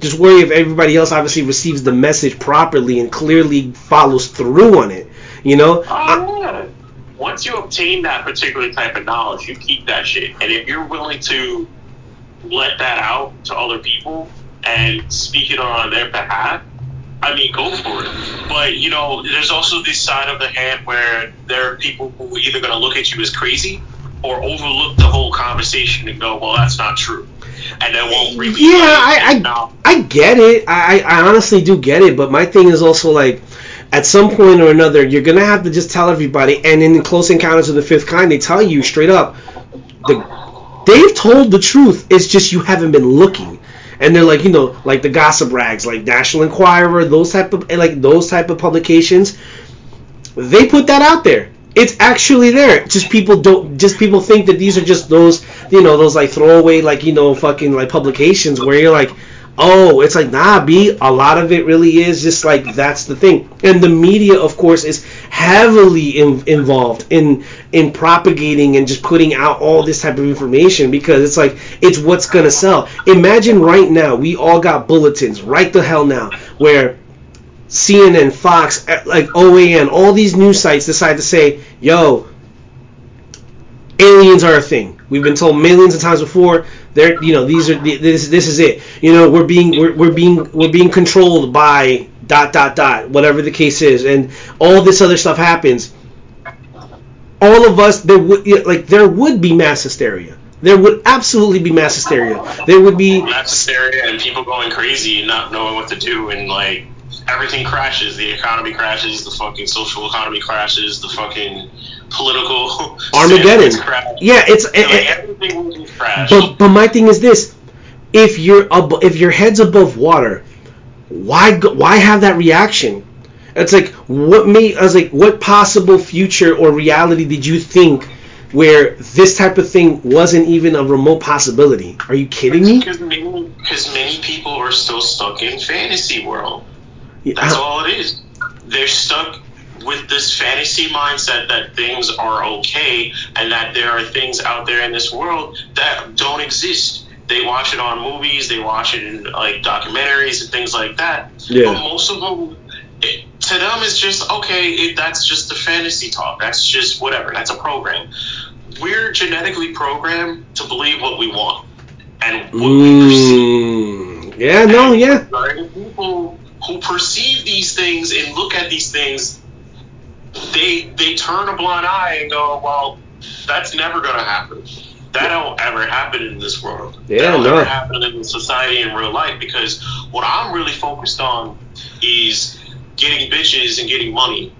Just worry if everybody else obviously receives the message properly and clearly follows through on it. You know, uh, I- Oh, yeah. Once you obtain that particular type of knowledge, you keep that shit. And if you're willing to let that out to other people and speak it on their behalf, I mean, go for it. But, you know, there's also this side of the hand where there are people who are either going to look at you as crazy or overlook the whole conversation and go, well, that's not true. And won't really. Yeah, I, I, um, I get it. I, I honestly do get it. But my thing is also like, at some point or another, you're gonna have to just tell everybody. And in Close Encounters of the Fifth Kind, they tell you straight up, the they've told the truth. It's just you haven't been looking. And they're like, you know, like the gossip rags, like National Enquirer, those type of eh, like those type of publications. They put that out there. It's actually there. Just people don't. Just people think that these are just those, you know, those like throwaway, like you know, fucking like publications where you're like, oh, it's like nah, b. A lot of it really is just like that's the thing. And the media, of course, is heavily in, involved in in propagating and just putting out all this type of information because it's like it's what's gonna sell. Imagine right now, we all got bulletins right the hell now where CNN, Fox, eh, like OAN, all these news sites decide to say, "Yo, aliens are a thing." We've been told millions of times before. They're, you know, these are this. This is it. You know, we're being we're, we're being we're being controlled by dot dot dot whatever the case is, and all this other stuff happens. All of us, there would like there would be mass hysteria. There would absolutely be mass hysteria. There would be mass hysteria and people going crazy and not knowing what to do and like everything crashes. The economy crashes. The fucking social economy crashes. The fucking political Armageddon. crash. Yeah, it's like, everything will crash. But but my thing is this: if you're ab- if your head's above water, why go- why have that reaction? It's like what made I was like, what possible future or reality did you think where this type of thing wasn't even a remote possibility? Are you kidding me? Because many, because many people are still stuck in fantasy world. That's all it is. They're stuck with this fantasy mindset that things are okay and that there are things out there in this world that don't exist. They watch it on movies, they watch it in like documentaries and things like that. Yeah. But most of them, it, to them, it's just okay. It, that's just the fantasy talk. That's just whatever. That's a program. We're genetically programmed to believe what we want and what we perceive. Mm, yeah, no, And yeah. People who perceive these things and look at these things, they they turn a blind eye and go, "Well, that's never going to happen. That don't ever happen in this world. Yeah, that don't no. ever happen in society in real life." Because what I'm really focused on is getting bitches and getting money.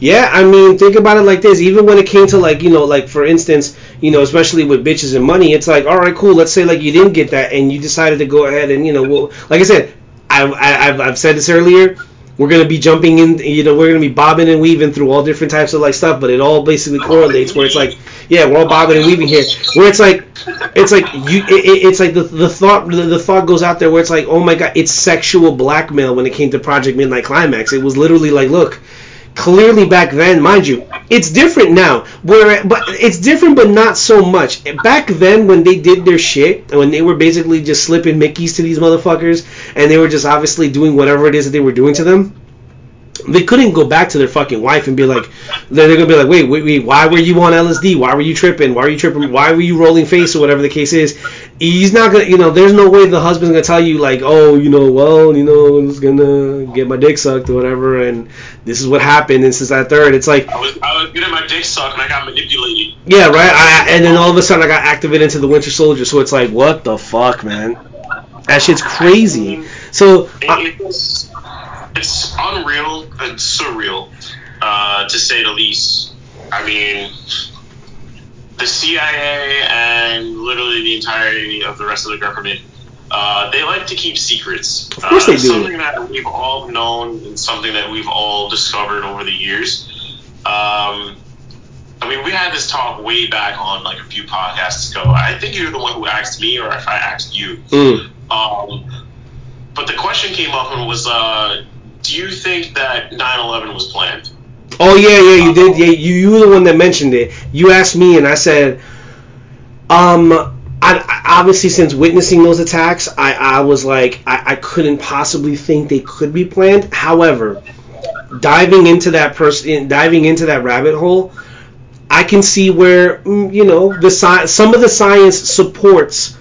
Yeah, I mean, think about it like this. Even when it came to like, you know, like for instance, you know, especially with bitches and money, it's like, all right, cool. Let's say like you didn't get that, and you decided to go ahead and you know, well, like I said, I've I've, I've said this earlier. We're gonna be jumping in, you know, we're gonna be bobbing and weaving through all different types of like stuff, but it all basically correlates. Where it's like, yeah, we're all bobbing and weaving here. Where it's like, it's like you, it, it's like the, the thought, the, the thought goes out there where it's like, oh my god, it's sexual blackmail when it came to Project Midnight Climax. It was literally like, look, clearly back then, mind you, it's different now. Where, but it's different, but not so much. Back then, when they did their shit, when they were basically just slipping Mickey's to these motherfuckers, and they were just obviously doing whatever it is that they were doing to them. They couldn't go back to their fucking wife and be like, they're, gonna be like, wait, wait, wait, why were you on LSD? Why were you tripping? Why were you tripping? Why were you rolling face or whatever the case is? He's not gonna, you know, there's no way the husband's gonna tell you like, oh, you know, well, you know, I was gonna get my dick sucked or whatever, and this is what happened, and since that third, it's like, I was I was getting my dick sucked and I got manipulated. yeah, right. I, and then all of a sudden, I got activated into the Winter Soldier, so it's like, what the fuck, man? That shit's crazy. So, I, It's it's unreal and surreal, uh, to say the least. I mean, the CIA and literally the entirety of the rest of the government, uh, they like to keep secrets. Of course they do. Something that we've all known and something that we've all discovered over the years. Um, I mean, we had this talk way back on like a few podcasts ago. I think you're the one who asked me, or if I asked you. mm, Um, but the question came up and was, uh, do you think that 9/11 was planned? Oh yeah, yeah, you did. Yeah, you you were the one that mentioned it. You asked me, and I said, um, I, obviously since witnessing those attacks, I I was like, I, I couldn't possibly think they could be planned. However, diving into that person, diving into that rabbit hole, I can see where mm, you know the sci- some of the science supports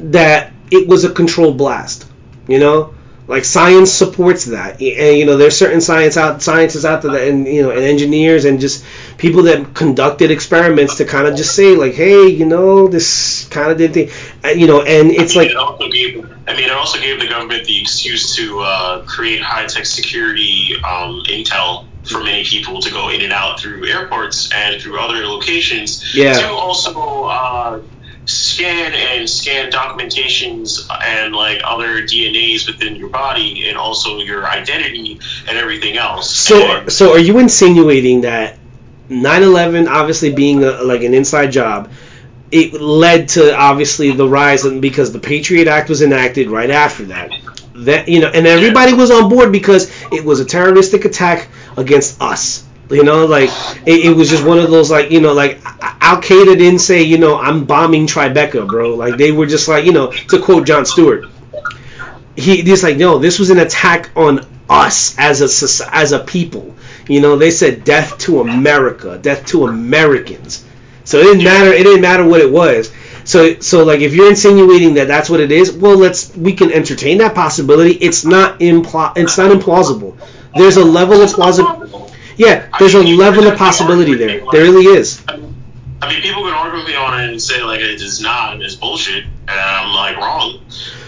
that it was a controlled blast. You know, like science supports that, and you know there's certain science out scientists out there, that, and you know, and engineers and just people that conducted experiments to kind of just say like, hey, you know, this kind of did thing, uh, you know, and it's I like, it also gave. I mean, it also gave the government the excuse to uh, create high-tech security um, intel for many people to go in and out through airports and through other locations. Yeah. To also uh, scan and scan documentations and like other DNAs within your body and also your identity and everything else. so And- uh, so are you insinuating that 9/11 obviously being a, like an inside job? It led to obviously the rise, and because the Patriot Act was enacted right after that, that you know, and everybody was on board because it was a terroristic attack against us. You know, like it, it was just one of those like you know like Al Qaeda didn't say you know I'm bombing Tribeca, bro. Like they were just like you know to quote Jon Stewart, he just like no, this was an attack on us as a as a people. You know, they said death to America, death to Americans. So it didn't matter. It didn't matter what it was. So so like if you're insinuating that that's what it is, well let's we can entertain that possibility. It's not impl- It's not implausible. There's a level of plausibility. Yeah, there's a level of possibility there. There really is. I mean, people can argue with me on it and say like it is not, it's bullshit, and I'm like wrong.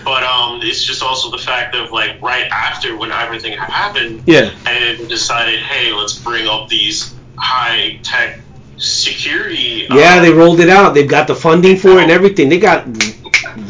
But um, it's just also the fact of like right after when everything happened, Yeah. and decided, hey, let's bring up these high tech security. Yeah, um, they rolled it out. They've got the funding for it and everything. They got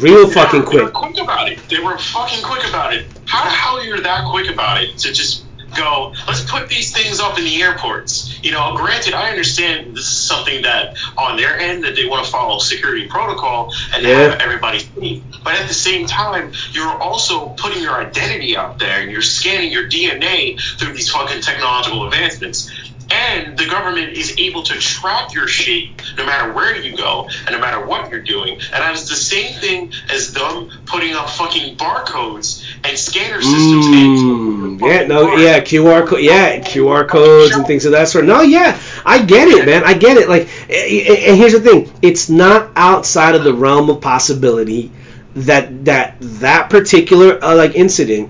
real fucking quick. They were quick. about it. They were fucking quick about it. How the hell are you're that quick about it to just go? Let's put these things up in the airports. You know, granted, I understand this is something that on their end that they want to follow security protocol and Yeah. have everybody see. But at the same time, you're also putting your identity out there and you're scanning your DNA through these fucking technological advancements. And the government is able to track your shit no matter where you go and no matter what you're doing. And that is the same thing as them putting up fucking barcodes and scanner systems. Mm, and yeah, no, yeah, QR code, yeah, QR codes and things of that sort. No, yeah, I get it, man, I get it. Like, a- a- and here's the thing: it's not outside of the realm of possibility that that that particular uh, like incident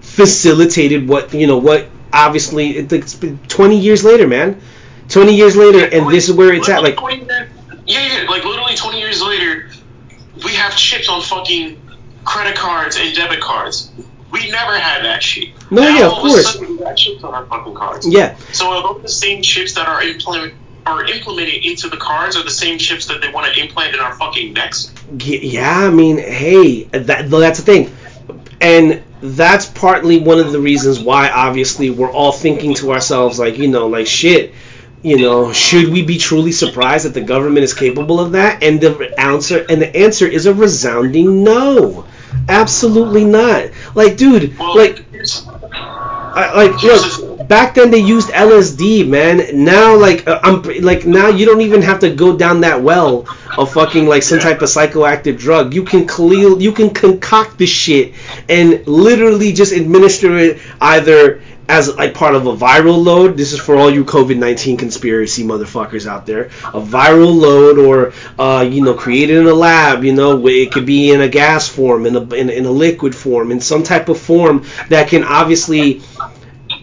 facilitated what you know what obviously it- it's been 20 years later, man. 20 years later, and this is where it's at. Like, yeah, yeah, like literally 20 years later, we have chips on fucking credit cards and debit cards. We never had that shit. No, Now, yeah, of course. sudden, we got chips on our fucking cards. yeah, So are those the same chips that are implement, are implementing into the cards are the same chips that they want to implant in our fucking necks. Yeah, I mean, hey, that that's the thing, and that's partly one of the reasons why obviously we're all thinking to ourselves like, you know, like shit. You know, should we be truly surprised that the government is capable of that? And the answer and the answer is a resounding no. Absolutely not. Like, dude, like I, like look back then they used LSD man. Now like uh, I'm like now you don't even have to go down that well of fucking like some type of psychoactive drug. You can clear you can concoct this shit and literally just administer it either as like part of a viral load. This is for all you COVID-19 conspiracy motherfuckers out there. A viral load or uh, you know created in a lab you know it could be in a gas form in a, in, in a liquid form in some type of form that can obviously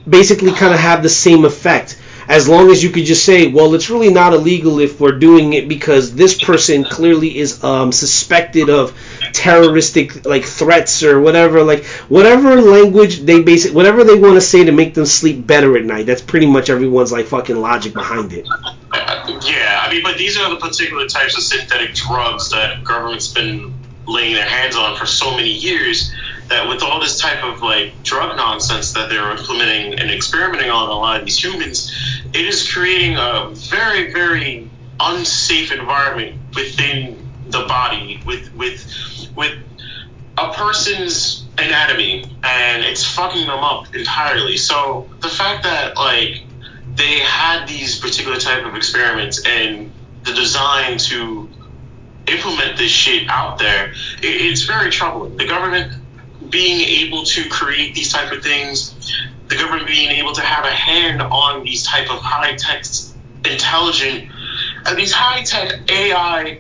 basically kind of have the same effect. As long as you could just say well it's really not illegal if we're doing it because this person clearly is um, suspected of terroristic like threats or whatever like whatever language they basic whatever they want to say to make them sleep better at night that's pretty much everyone's like fucking logic behind it. Yeah, I mean, but these are the particular types of synthetic drugs that government's been laying their hands on for so many years that with all this type of like drug nonsense that they're implementing and experimenting on a lot of these humans, it is creating a very, very unsafe environment within the body with with with a person's anatomy and it's fucking them up entirely. So the fact that like they had these particular type of experiments and the design to implement this shit out there, it, it's very troubling. The government being able to create these type of things, the government being able to have a hand on these type of high tech, intelligent, and these high tech AI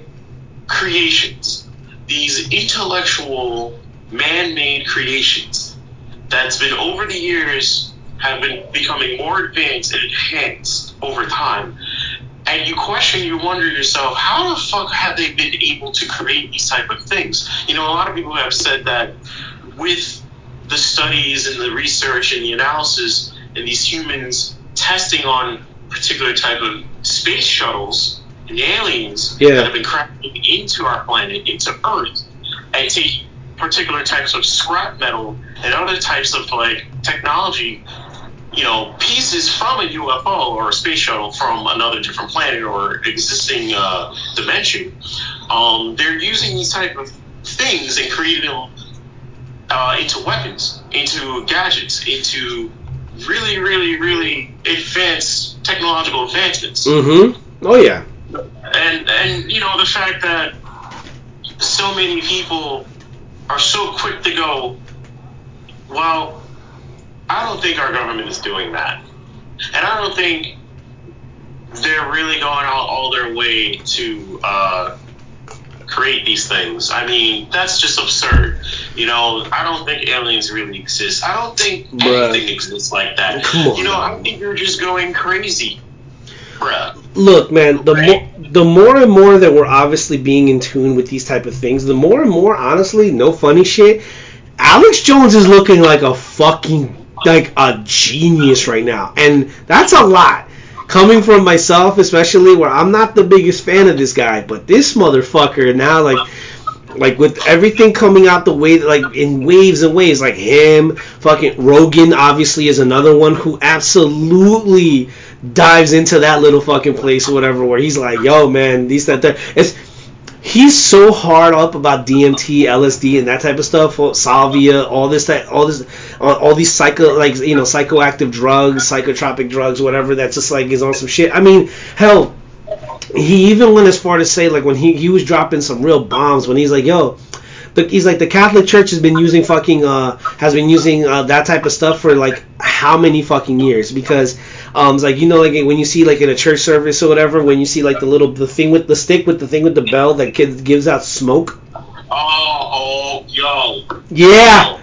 creations, these intellectual man-made creations that's been over the years have been becoming more advanced and enhanced over time. And you question, you wonder yourself, how the fuck have they been able to create these type of things? You know, a lot of people have said that with the studies and the research and the analysis and these humans testing on particular type of space shuttles and aliens Yeah. that have been crashing into our planet, into Earth, and taking particular types of scrap metal and other types of like technology, you know, pieces from a UFO or a space shuttle from another different planet or existing uh, dimension. Um, they're using these type of things and creating them uh, into weapons, into gadgets, into really, really, really advanced technological advancements. mm-hmm. Oh yeah. And and you know the fact that so many people are so quick to go, well, I don't think our government is doing that, and I don't think they're really going out all their way to uh, create these things. I mean, that's just absurd. You know, I don't think aliens really exist. I don't think Bruh. anything exists like that. Come on, you know, I think you're just going crazy, bruh. look man the Right. more the more and more that we're obviously being in tune with these type of things the more and more honestly no funny shit alex jones is looking like a fucking like a genius right now and that's a lot coming from myself especially where i'm not the biggest fan of this guy but this motherfucker now like like with everything coming out the way like in waves and waves like him fucking rogan obviously is another one who absolutely dives into that little fucking place or whatever where he's like yo man these that that. It's he's so hard up about DMT, LSD, and that type of stuff. Salvia, all this that all this all, these psycho like you know psychoactive drugs, psychotropic drugs, whatever. That's just like is on some shit. I mean, hell, he even went as far to say like when he he was dropping some real bombs when he's like yo. The, he's like the Catholic Church has been using fucking uh has been using uh, that type of stuff for like how many fucking years because um it's like you know like when you see like in a church service or whatever when you see like the little the thing with the stick with the thing with the bell that kid gives out smoke? Oh, oh, yo. yeah.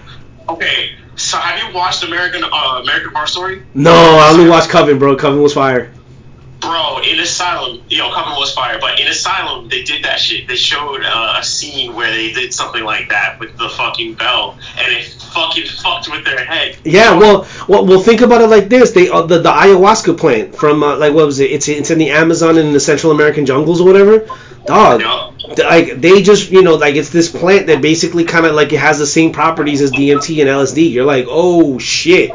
Okay, so have you watched American uh, American Horror Story? no I only watched Coven bro. Coven was fire Bro, in Asylum, yo, Coven was fire, but in Asylum, they did that shit. They showed uh, a scene where they did something like that with the fucking bell, and it fucking fucked with their head. Yeah, well, well, well think about it like this: they uh, the, the ayahuasca plant from uh, like what was it? It's it's in the Amazon and the Central American jungles or whatever. Dog, Yup. like they just you know like it's this plant that basically kind of like it has the same properties as DMT and LSD. You're like, oh shit.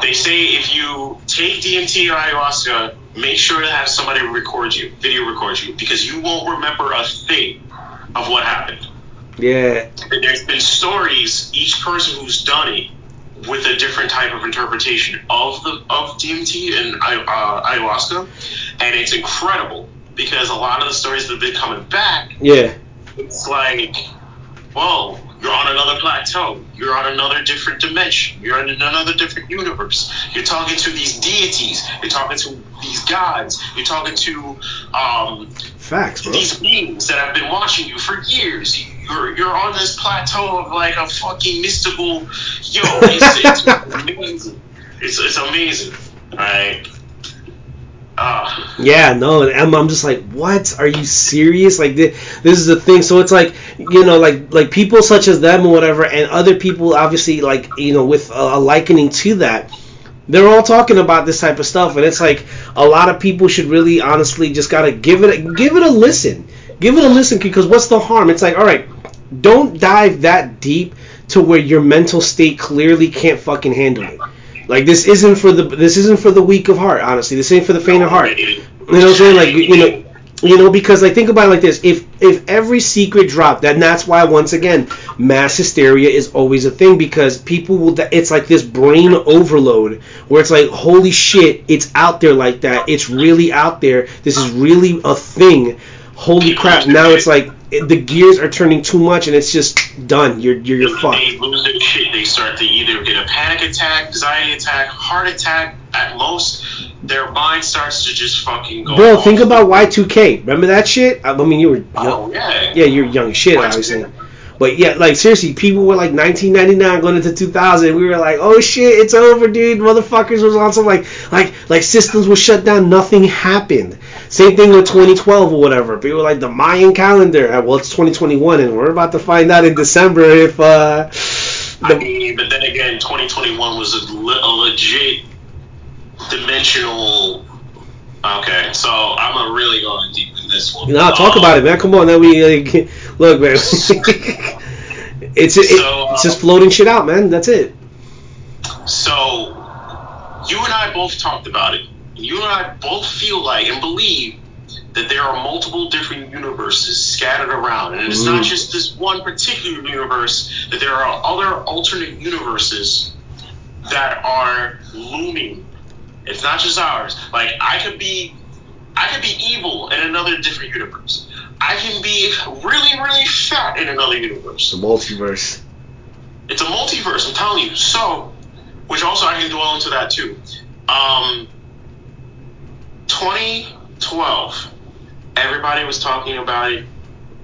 They say if you take DMT or ayahuasca, make sure to have somebody record you, video record you, because you won't remember a thing of what happened. Yeah, And there's been stories, each person who's done it with a different type of interpretation of the of DMT and uh, ayahuasca, and it's incredible because a lot of the stories that have been coming back, yeah, it's like, whoa, you're on another plateau, you're on another different dimension, you're in another different universe. You're talking to these deities, you're talking to these gods, you're talking to um, facts, bro. these beings that have been watching you for years. You're you're on this plateau of like a fucking mystical. Yo, it's, it's amazing. It's it's amazing. Alright. Uh, Yeah, no, I'm, I'm just like, what? Are you serious? Like, this, this is the thing. So it's like, you know, like like people such as them or whatever, and other people, obviously, like you know, with a, a likening to that, they're all talking about this type of stuff, and it's like a lot of people should really, honestly, just gotta give it a, give it a listen, give it a listen, because what's the harm? It's like, all right, don't dive that deep to where your mental state clearly can't fucking handle it. Like this isn't for the this isn't for the weak of heart. Honestly, this ain't for the faint of heart. You know what I'm saying? Like you know, you know, because like think about it like this: if if every secret dropped, then that's why once again, mass hysteria is always a thing because people will. It's like this brain overload where it's like, holy shit, it's out there like that. It's really out there. This is really a thing. Holy crap! Now it's like the gears are turning too much, and it's just done. You're you're, you're fucked. They lose their shit. They start to either get a panic attack, anxiety attack, heart attack. At most, their mind starts to just fucking go. Bro, off. think about Y2K. Remember that shit? I mean, you were Oh yeah. yeah, you're young as shit, obviously. But yeah, like seriously, people were like 1999 going into 2000. We were like, oh shit, it's over, dude. Motherfuckers was on some like like like systems were shut down. Nothing happened. Same thing with 2012 or whatever. People were like the Mayan calendar. Uh, Well, it's 2021, and we're about to find out in December if uh. I mean, but then again, 2021 was a, le- a legit dimensional. Okay, so I'm really going deep in this one. no, talk about it, man. Come on, now we uh, look, man. it's it, So, uh, it's just floating shit out, man. That's it. So, you and I both talked about it. You and I both feel like and believe that there are multiple different universes scattered around. And it's not Mm. just this one particular universe, that there are other alternate universes that are looming. It's not just ours. Like, I could be. I could be evil in another different universe. I can be really, really fat in another universe. The multiverse. It's a multiverse, I'm telling you. So, which also I can dwell into that too. Um, 2012, everybody was talking about it.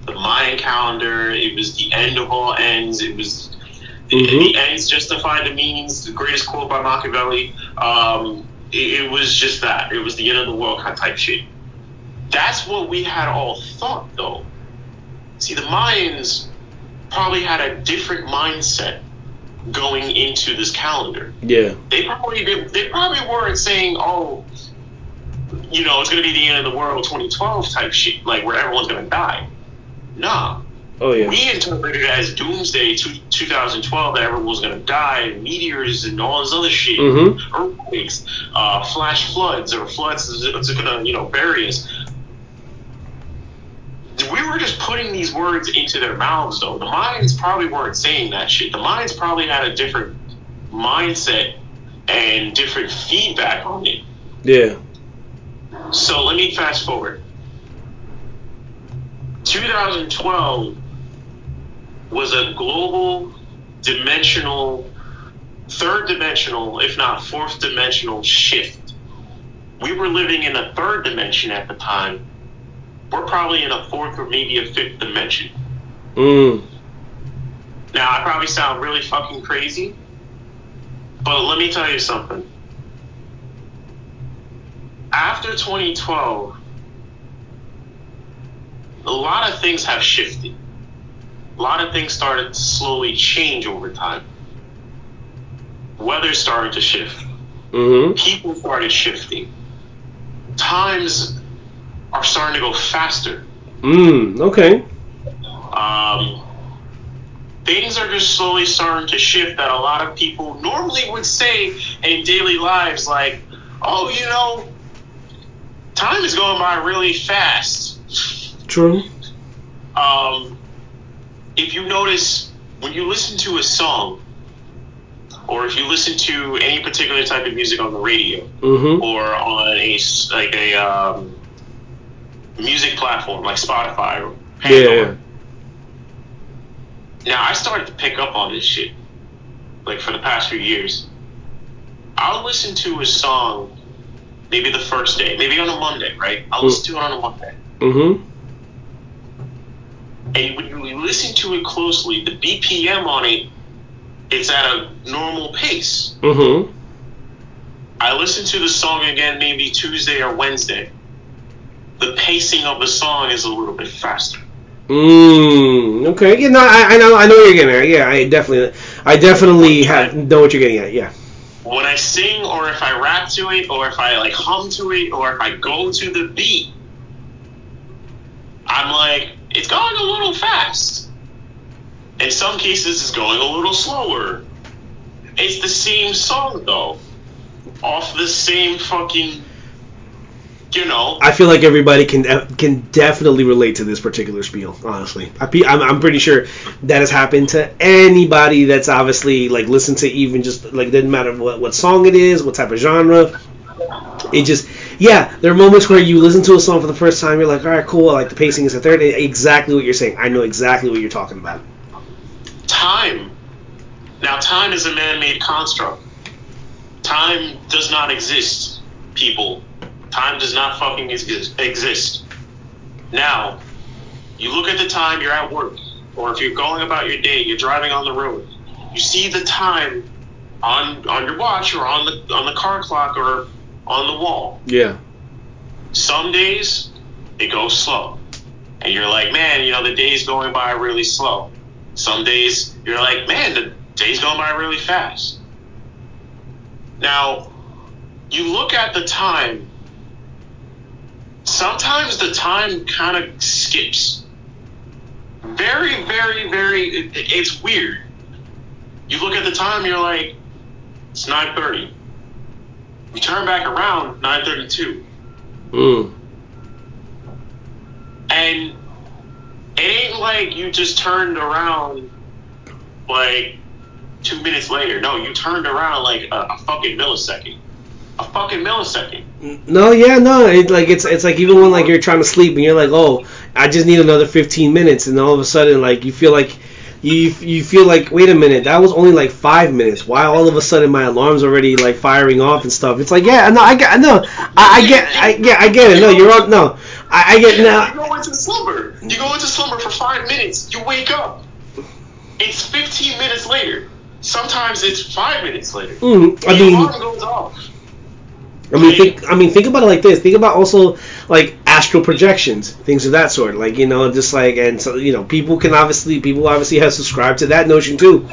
The Mayan calendar. It was the end of all ends. It was the, Mhm. the ends justify the means. The greatest quote by Machiavelli. Um, it, it was just that. It was the end of the world kind of type shit. That's what we had all thought, though. See, the Mayans probably had a different mindset going into this calendar. Yeah. They probably did, they probably weren't saying, "Oh, you know, it's gonna be the end of the world, 2012 type shit, like where everyone's gonna die." Nah, Oh yeah. we interpreted it as doomsday, two, 2012, that everyone was gonna die, meteors and all this other shit, Mhm. earthquakes, uh, flash floods or floods that's gonna, you know, bury us. We were just putting these words into their mouths, though. The Mayans probably weren't saying that shit. The Mayans probably had a different mindset and different feedback on it. Yeah. So let me fast forward. 2012 was a global, dimensional, third dimensional, if not fourth dimensional shift. We were living in a third dimension at the time. We're probably in a fourth or maybe a fifth dimension. Mm. Now, I probably sound really fucking crazy, but let me tell you something. After after 2012, a lot of things have shifted. A lot of things started to slowly change over time. Weather started to shift. Mm-hmm. People started shifting. Times are starting to go faster. Mm. Okay. Um, things are just slowly starting to shift that a lot of people normally would say in daily lives, like, oh, you know, time is going by really fast. True. Um, if you notice, when you listen to a song, or if you listen to any particular type of music on the radio, Mm-hmm. or on a like a um, music platform like Spotify or Pandora. yeah. Now I started to pick up on this shit, like for the past few years. I'll listen to a song, maybe the first day, maybe on a Monday, right? I'll listen to it on a Monday, Mm-hmm. and when you listen to it closely, the BPM on it is at a normal pace. Mm-hmm. I listen to the song again, maybe Tuesday or Wednesday. The pacing of the song is a little bit faster. Mm. Okay. You No. I, I know. I know what you're getting at. Yeah. I definitely. I definitely have know what you're getting at. Yeah. When I sing or if I rap to it or if I like hum to it or if I go to the beat, I'm like, it's going a little fast. In some cases, it's going a little slower. It's the same song though, off the same fucking, you know. I feel like everybody can can definitely relate to this particular spiel. Honestly, I, I'm I'm pretty sure that has happened to anybody that's obviously like listened to even just like it doesn't matter what what song it is, what type of genre. It just yeah, there are moments where you listen to a song for the first time, you're like, all right, cool, like the pacing is a third. Exactly what you're saying. I know exactly what you're talking about. time. Now, time is a man made construct. Time does not exist, people. Time does not fucking exist. Now, you look at the time you're at work, or if you're going about your day, you're driving on the road. You see the time on on your watch or on the on the car clock or on the wall. Yeah. Some days it goes slow. And you're like, man, you know, the day's going by really slow. Some days you're like, man, the day's going by really fast. Now, you look at the time, sometimes the time kind of skips. Very, very, very, it, it's weird. You look at the time, you're like, it's 9.30. You turn back around, 9.32. Mm. And it ain't like you just turned around like two minutes later. No, you turned around like a, a fucking millisecond. A fucking millisecond. No, yeah, no. It, like it's it's like even when like you're trying to sleep and you're like, oh, I just need another 15 minutes, and all of a sudden like you feel like you you feel like wait a minute, that was only like five minutes. Why all of a sudden my alarm's already like firing off and stuff? It's like yeah, no, I get no, I, I get I yeah I get it. No, you're on no, I, I get You now. go into slumber. You go into slumber for five minutes. You wake up. It's 15 minutes later. Sometimes it's five minutes later. Mm, I the mean, alarm goes off. I mean, think. I mean, think about it like this. Think about also like astral projections, things of that sort. Like you know, just like and so you know, people can obviously people obviously have subscribed to that notion too.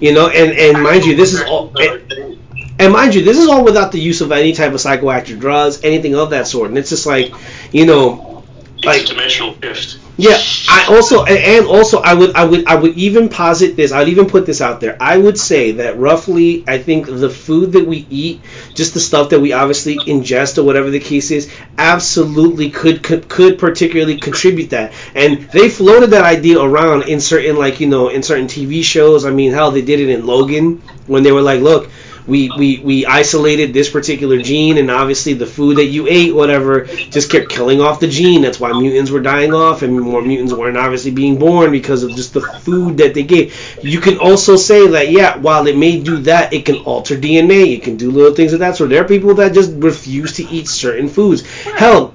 You know, and and mind you, this is all. And, and mind you, this is all without the use of any type of psychoactive drugs, anything of that sort. And it's just like, you know, like dimensional shift. yeah, I also and also I would I would I would even posit this. I'd even put this out there. I would say that roughly, I think the food that we eat, just the stuff that we obviously ingest or whatever the case is, absolutely could could, could particularly contribute that. And they floated that idea around in certain like you know in certain TV shows. I mean, hell, they did it in Logan when they were like, look we, we, we isolated this particular gene, and obviously the food that you ate, whatever, just kept killing off the gene. That's why mutants were dying off, and more mutants weren't obviously being born because of just the food that they gave. You can also say that, yeah, while it may do that, it can alter DNA. It can do little things of that sort. There are people that just refuse to eat certain foods. Hell,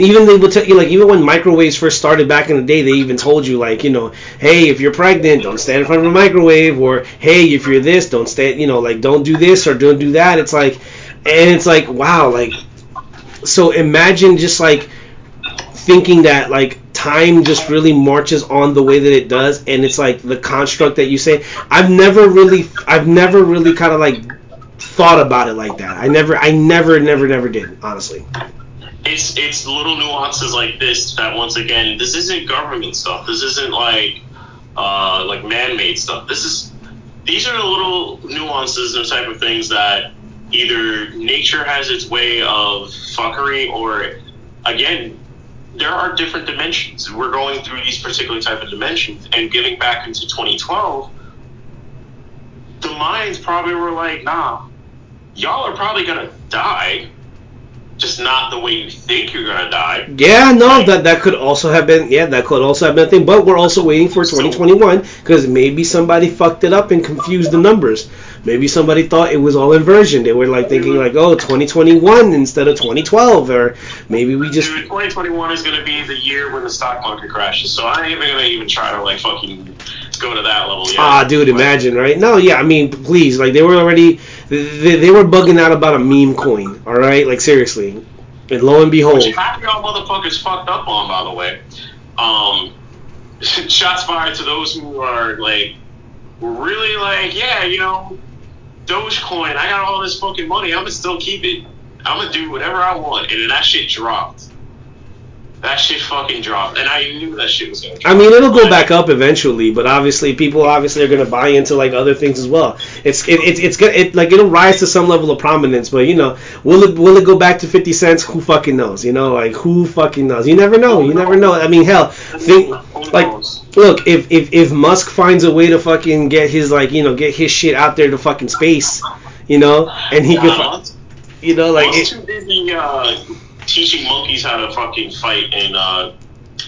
even they would tell you like even when microwaves first started back in the day they even told you like you know hey if you're pregnant don't stand in front of a microwave or hey if you're this don't stand you know like don't do this or don't do that. It's like and it's like wow like so imagine just like thinking that like time just really marches on the way that it does and it's like the construct that you say. I've never really i've never really kind of like thought about it like that. I never i never never never did honestly it's it's little nuances like this that once again this isn't government stuff. This isn't like uh like man-made stuff. This is these are the little nuances and type of things that either nature has its way of fuckery or again there are different dimensions. We're going through these particular type of dimensions. And getting back into 2012 the Mayans probably were like nah y'all are probably gonna die just not the way you think you're gonna die. Yeah, no, that that could also have been yeah, that could also have been a thing. But we're also waiting for 2021 because maybe somebody fucked it up and confused the numbers. Maybe somebody thought it was all inversion. They were like thinking like, oh, 2021 instead of 2012, or maybe we just. Dude, 2021 is gonna be the year when the stock market crashes. So I ain't even gonna even try to like fucking go to that level yet. Ah, dude, imagine, right? No, yeah, I mean, please, like they were already they, they were bugging out about a meme coin. All right, like seriously. And lo and behold, which half y'all motherfuckers fucked up on, by the way. Um, shots fired to those who are like really like, yeah, you know, Dogecoin. I got all this fucking money. I'm gonna still keep it. I'm gonna do whatever I want, and then that shit dropped. That shit fucking dropped, and I knew that shit was gonna. I mean, it'll go back up eventually, but obviously, people obviously are gonna buy into like other things as well. It's it, it it's good. It like it'll rise to some level of prominence, but you know, will it will it go back to fifty cents? Who fucking knows? You know, like who fucking knows? You never know. You never know. I mean, hell, think like look if if if Musk finds a way to fucking get his like you know get his shit out there to fucking space, you know, and he could, you know, like. It, too busy, uh, teaching monkeys how to fucking fight and uh,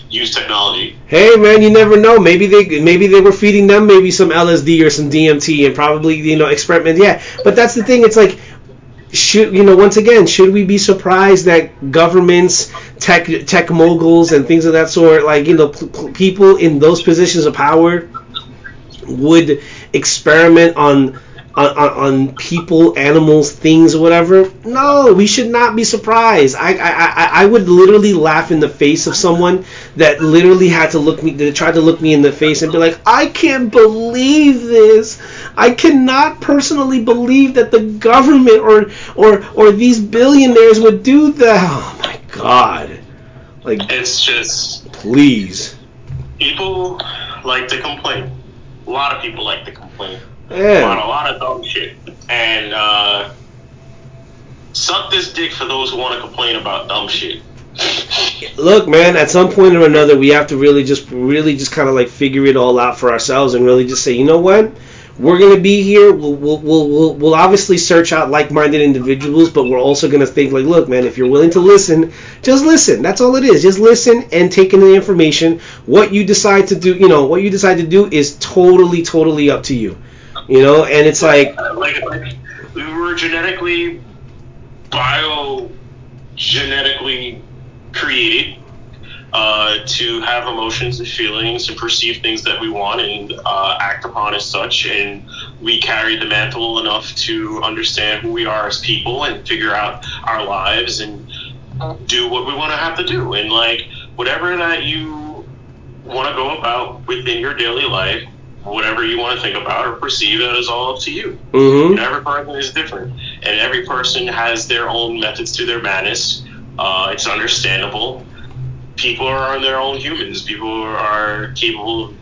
use technology. Hey man, you never know. Maybe they maybe they were feeding them maybe some LSD or some DMT and probably you know experiment. Yeah, but that's the thing. It's like should you know once again should we be surprised that governments tech tech moguls and things of that sort like you know p- people in those positions of power would experiment on on, on, people, animals, things, or whatever. No, we should not be surprised. I, I, I would literally laugh in the face of someone that literally had to look me, that tried to look me in the face and be like, I can't believe this. I cannot personally believe that the government or or or these billionaires would do that. Oh my god. Like it's just please. People like to complain. A lot of people like to complain yeah. on a lot of dumb shit. And uh, suck this dick for those who want to complain about dumb shit. Look, man, at some point or another, we have to really just, really just kind of like figure it all out for ourselves and really just say, you know what? We're gonna be here. We'll, we'll, we'll, we'll obviously search out like-minded individuals, but we're also gonna think like, look, man, if you're willing to listen, just listen. That's all it is. Just listen and take in the information. What you decide to do, you know, what you decide to do is totally, totally up to you. You know, and it's like like, like we were genetically bio genetically created uh, to have emotions and feelings and perceive things that we want and uh, act upon as such. And we carry the mantle enough to understand who we are as people and figure out our lives and do what we want to have to do. And like whatever that you want to go about within your daily life, whatever you want to think about or perceive it is all up to you. Mm-hmm. And every person is different, and every person has their own methods to their madness. Uh, it's understandable. People are their own humans. People are capable of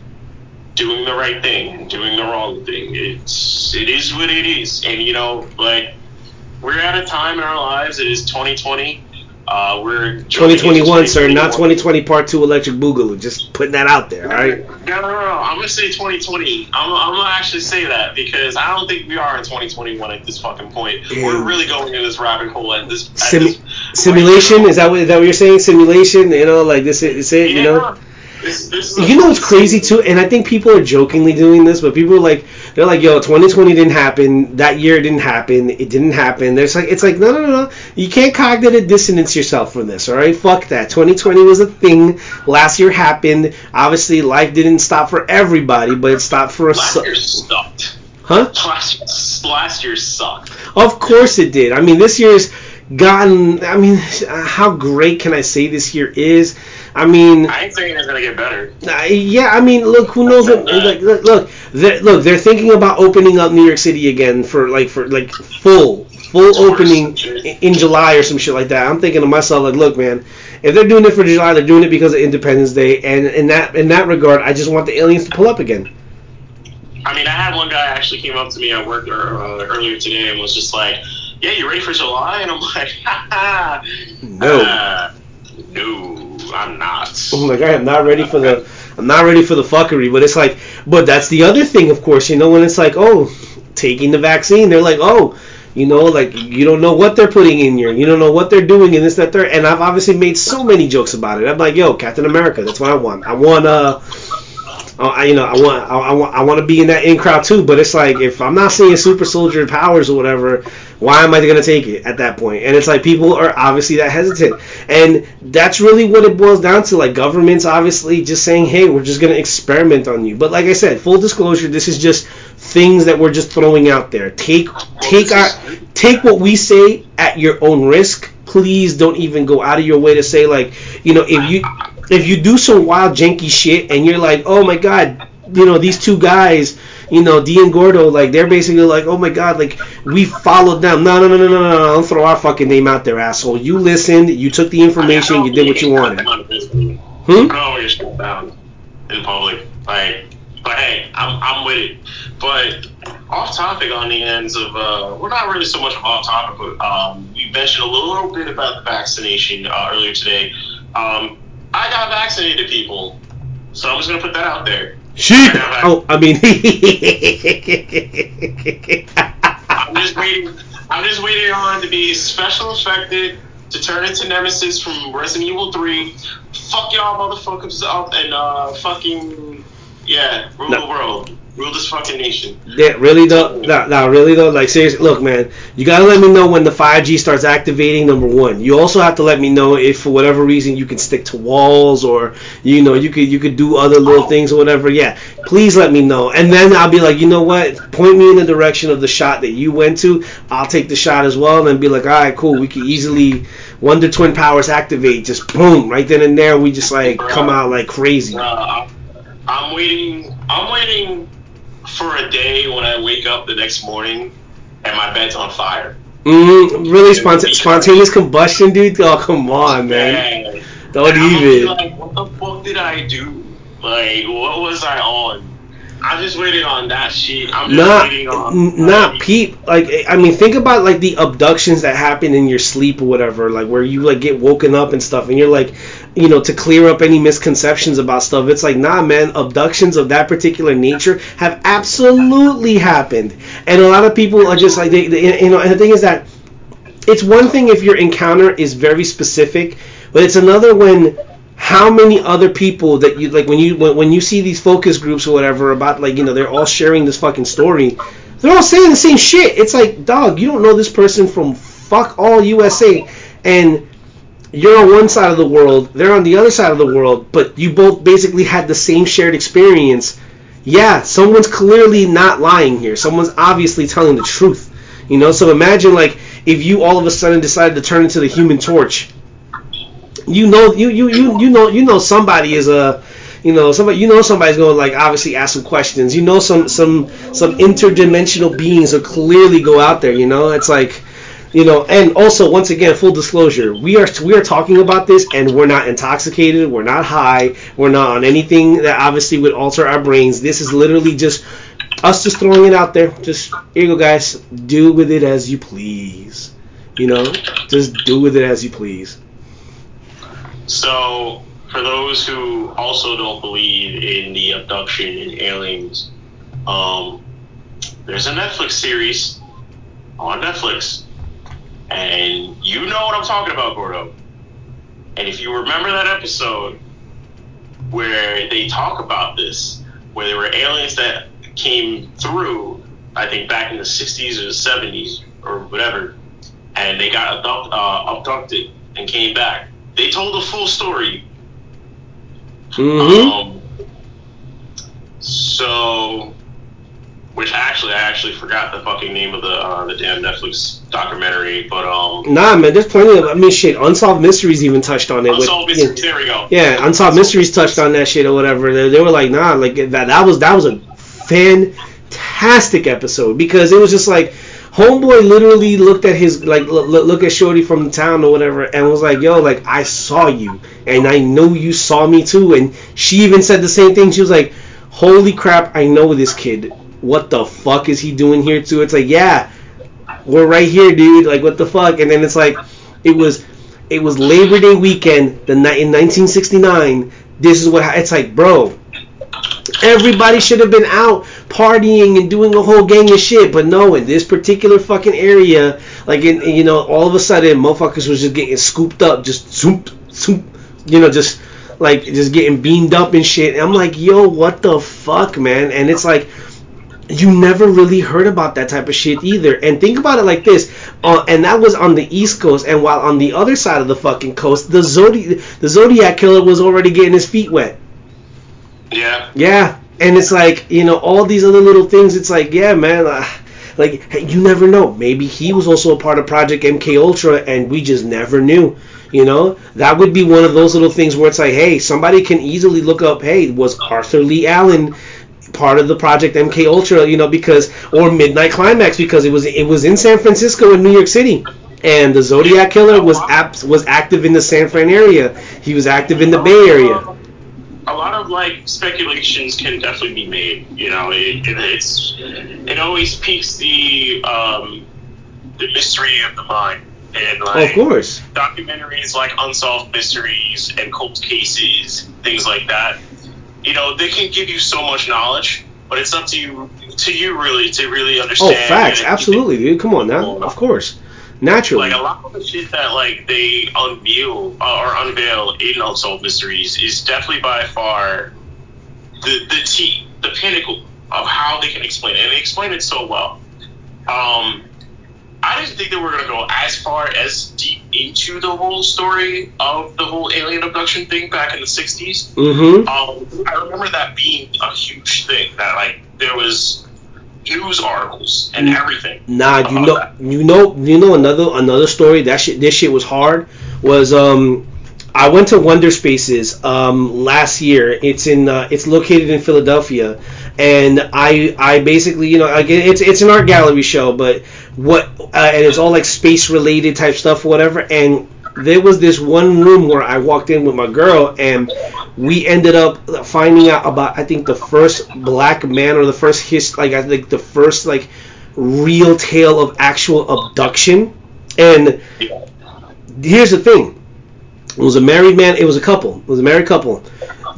doing the right thing, doing the wrong thing. It's it is what it is, and you know, like we're at a time in our lives. It is 2020 uh, we're 2021, sir, not 2020 Part Two Electric Boogaloo. Just putting that out there, all right? No, no, no. no. I'm gonna say 2020. I'm, I'm gonna actually say that because I don't think we are in 2021 at this fucking point. Damn. We're really going in this rabbit hole at this. At this simulation is that what is that what you're saying? Simulation, you know, like this is it, yeah. you know. This, this you know what's crazy too, and I think people are jokingly doing this, but people are like, they're like, "Yo, 2020 didn't happen. That year didn't happen. It didn't happen." There's like, it's like, no, no, no. no. You can't cognitive dissonance yourself from this. All right, fuck that. 2020 was a thing. Last year happened. Obviously, life didn't stop for everybody, but it stopped for us. Last year sucked. Huh? Last, last year sucked. Of course it did. I mean, this year's gotten. I mean, how great can I say this year is? I mean, I ain't saying it's gonna get better. Uh, yeah, I mean, look, who knows? What, like, look, look, they're, look, they're thinking about opening up New York City again for like for like full full opening in July or some shit like that. I'm thinking to myself like, look, man, if they're doing it for July, they're doing it because of Independence Day, and in that in that regard, I just want the aliens to pull up again. I mean, I had one guy actually came up to me at work uh, earlier today and was just like, "Yeah, you ready for July?" And I'm like, "Ha No, uh, no, I'm not." I'm like, I am not ready for the. I'm not ready for the fuckery, but it's like, but that's the other thing, of course, you know, when it's like, oh, taking the vaccine, they're like, oh, you know, like you don't know what they're putting in you. You don't know what they're doing in this, that, third. And I've obviously made so many jokes about it. I'm like, yo, Captain America, that's what I want. I want uh Oh, I, you know, I want, I, I want, I want to be in that in crowd too. But it's like if I'm not seeing super soldier powers or whatever, why am I going to take it at that point? And it's like people are obviously that hesitant, and that's really what it boils down to. Like governments obviously just saying, hey, we're just going to experiment on you. But like I said, full disclosure, this is just things that we're just throwing out there. Take, take our, take what we say at your own risk. Please don't even go out of your way to say like, you know, if you if you do some wild janky shit and you're like, oh my god, you know these two guys, you know D and Gordo, like they're basically like, oh my god, like we followed them. No, no, no, no, no, no, no. Don't throw our fucking name out there, asshole. You listened, you took the information, you did what you wanted. Hmm? I don't get down in public, like. But hey, I'm, I'm with it. But off topic on the ends of, uh, we're not really so much off topic, but um, we mentioned a little bit about the vaccination uh, earlier today. Um, I got vaccinated, people. So I'm just gonna put that out there. Sheep. I oh, I mean. I'm just waiting. I'm just waiting on to be special affected to turn into Nemesis from Resident Evil 3. Fuck y'all motherfuckers up and uh fucking yeah, rule no. the world rule this fucking nation. Yeah, really though. No, no, really though. Like seriously, look, man, you gotta let me know when the 5G starts activating. Number one, you also have to let me know if for whatever reason you can stick to walls or you know you could you could do other little oh. things or whatever. Yeah, please let me know, and then I'll be like, you know what? Point me in the direction of the shot that you went to. I'll take the shot as well, and then be like, all right, cool. We can easily Wonder Twin powers activate. Just boom, right then and there. We just like come out like crazy. I'm waiting. I'm waiting for a day when I wake up the next morning and my bed's on fire. Mm, really spont- spontaneous combustion, dude? Oh, come on, man. Yeah. Don't even. Like, what the fuck did I do? Like, what was I on? I'm just waiting on that sheet. I'm just not, waiting on. Not like, peep. Like, I mean, think about like the abductions that happen in your sleep or whatever. Like, where you like get woken up and stuff, and you're like, you know, to clear up any misconceptions about stuff. It's like, nah, man, abductions of that particular nature have absolutely happened, and a lot of people are just like, they, they, you know, and the thing is that it's one thing if your encounter is very specific, but it's another when how many other people that you like when you when, when you see these focus groups or whatever about like you know they're all sharing this fucking story they're all saying the same shit. It's like dog you don't know this person from fuck all usa and you're on one side of the world, they're on the other side of the world, but you both basically had the same shared experience. Yeah, someone's clearly not lying here. Someone's obviously telling the truth. You know, so imagine like if you all of a sudden decided to turn into the human torch. You know you you you, you know you know somebody is a you know somebody you know somebody's going to like obviously ask some questions. You know some some some interdimensional beings will clearly go out there, you know? It's like you know and also once again full disclosure we are we are talking about this and we're not intoxicated we're not high we're not on anything that obviously would alter our brains. This is literally just us just throwing it out there. Just here you go guys. Do with it as you please. You know just do with it as you please. So for those who also don't believe in the abduction and aliens um there's a netflix series on netflix and you know what I'm talking about, Gordo. And if you remember that episode where they talk about this, where there were aliens that came through, I think back in the 60s or the 70s or whatever, and they got abduct, uh, abducted and came back. They told the full story. Mm-hmm. Um, so which actually I actually forgot the fucking name of the uh, the damn Netflix documentary, but um. Nah, man, there's plenty of. I mean, shit. Unsolved Mysteries even touched on it. Unsolved with, Mysteries. Yeah, there we go. Yeah, Unsolved Mysteries touched on that shit or whatever. They, they were like, nah, like that. That was that was a fantastic episode because it was just like. Homeboy literally looked at his like look, look at Shorty from the town or whatever and was like, "Yo, like I saw you and I know you saw me too." And she even said the same thing. She was like, "Holy crap, I know this kid what the fuck is he doing here too? It's like, yeah, we're right here, dude. Like, what the fuck? And then it's like, it was, it was Labor Day weekend, the night in 1969. This is what it's like, bro. Everybody should have been out partying and doing a whole gang of shit, but no, in this particular fucking area, like in you know, all of a sudden, motherfuckers was just getting scooped up, just zoop, zoop, you know, just like just getting beamed up and shit. And I'm like, yo, what the fuck, man? And it's like you never really heard about that type of shit either. And think about it like this, uh, and that was on the East Coast, and while on the other side of the fucking coast, the Zodiac, the Zodiac killer was already getting his feet wet. Yeah. Yeah, and it's like you know all these other little things. It's like yeah, man. Uh, like hey, you never know. Maybe he was also a part of Project MK Ultra, and we just never knew. You know, that would be one of those little things where it's like, hey, somebody can easily look up, hey, was Arthur Leigh Allen part of the project MK Ultra, you know, because or Midnight Climax because it was it was in San Francisco and New York City. And the Zodiac Killer was apt, was active in the San Fran area. He was active in the Bay Area. A lot of like speculations can definitely be made. You know, it, it it's it always piques the um, the mystery of the mind. And like, of course, documentaries like Unsolved Mysteries and Cold Cases, things like that you know, they can give you so much knowledge, but it's up to you to you really to really understand. Oh, facts, absolutely, dude. Come on now, of course, naturally. Like a lot of the shit that like they unveil uh, or unveil in Unsolved Mysteries is definitely by far the the t the pinnacle of how they can explain it, and they explain it so well. Um, I didn't think they were going to go as far as deep into the whole story of the whole alien abduction thing back in the 60s. Mm-hmm. Um, I remember that being a huge thing. That like there was news articles and everything. Nah, you know, that. you know, you know another another story. That shit, this shit was hard. Was um, I went to Wonderspaces um last year. It's in uh, it's located in Philadelphia, and I I basically you know again it's it's an art gallery show, but what uh, and it's all like space related type stuff whatever and there was this one room where I walked in with my girl and we ended up finding out about I think the first black man or the first his like I think the first like real tale of actual abduction. And here's the thing. It was a married man it was a couple. It was a married couple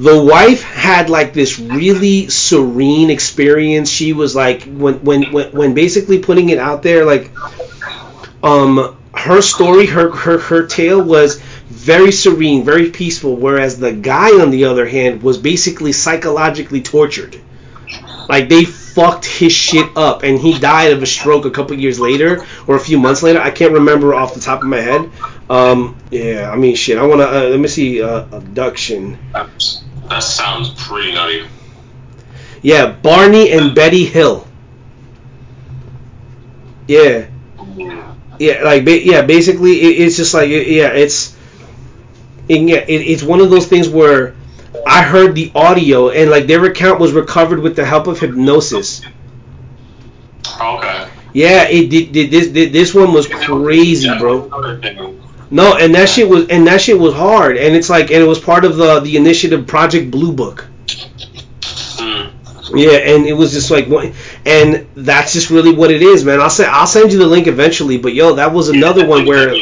the wife had like this really serene experience. She was like when when when, when basically putting it out there like um her story her her her tale was very serene, very peaceful whereas the guy on the other hand was basically psychologically tortured. Like they fucked his shit up and he died of a stroke a couple years later or a few months later. I can't remember off the top of my head. Um, yeah, I mean, shit. I want to uh, let me see uh, abduction. That sounds pretty nutty. Yeah, Barney and Betty Hill. Yeah. Yeah, like yeah, basically it, it's just like yeah, it's yeah, it's one of those things where I heard the audio and like their account was recovered with the help of hypnosis. Okay. Yeah, it did. This this one was crazy, bro. No, and that shit was and that shit was hard, and it's like and it was part of the the initiative Project Blue Book. Mm. Yeah, and it was just like, and that's just really what it is, man. I'll say I'll send you the link eventually, but yo, that was another one where,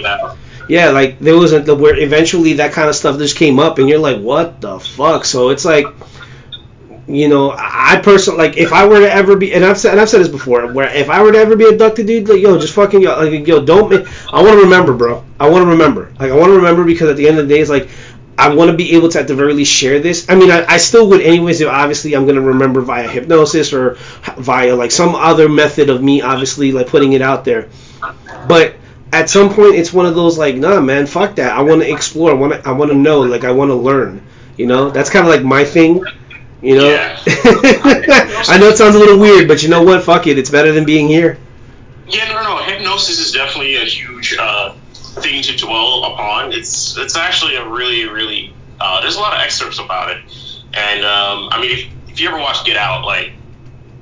yeah, like there was a where eventually that kind of stuff just came up, and you're like, what the fuck? So it's like, you know, I personally like if I were to ever be, and I've said, and I've said this before, where if I were to ever be abducted, dude, like yo, just fucking yo, like yo, don't. I want to remember, bro. I want to remember. Like I want to remember because at the end of the day, it's like I want to be able to at the very least share this. I mean, I, I still would anyways. Obviously I'm gonna remember via hypnosis or via like some other method of me, obviously like putting it out there. But at some point, it's one of those like, nah, man, fuck that. I want to explore. I want to. I want to know. Like I want to learn. You know, that's kind of like my thing You know, Yeah. I know it sounds a little weird, but you know what? Fuck it, it's better than being here. Yeah, no, no. Hypnosis is definitely a huge uh, thing to dwell upon. It's it's actually a really, really. Uh, there's a lot of excerpts about it, and um, I mean, if, if you ever watch Get Out, like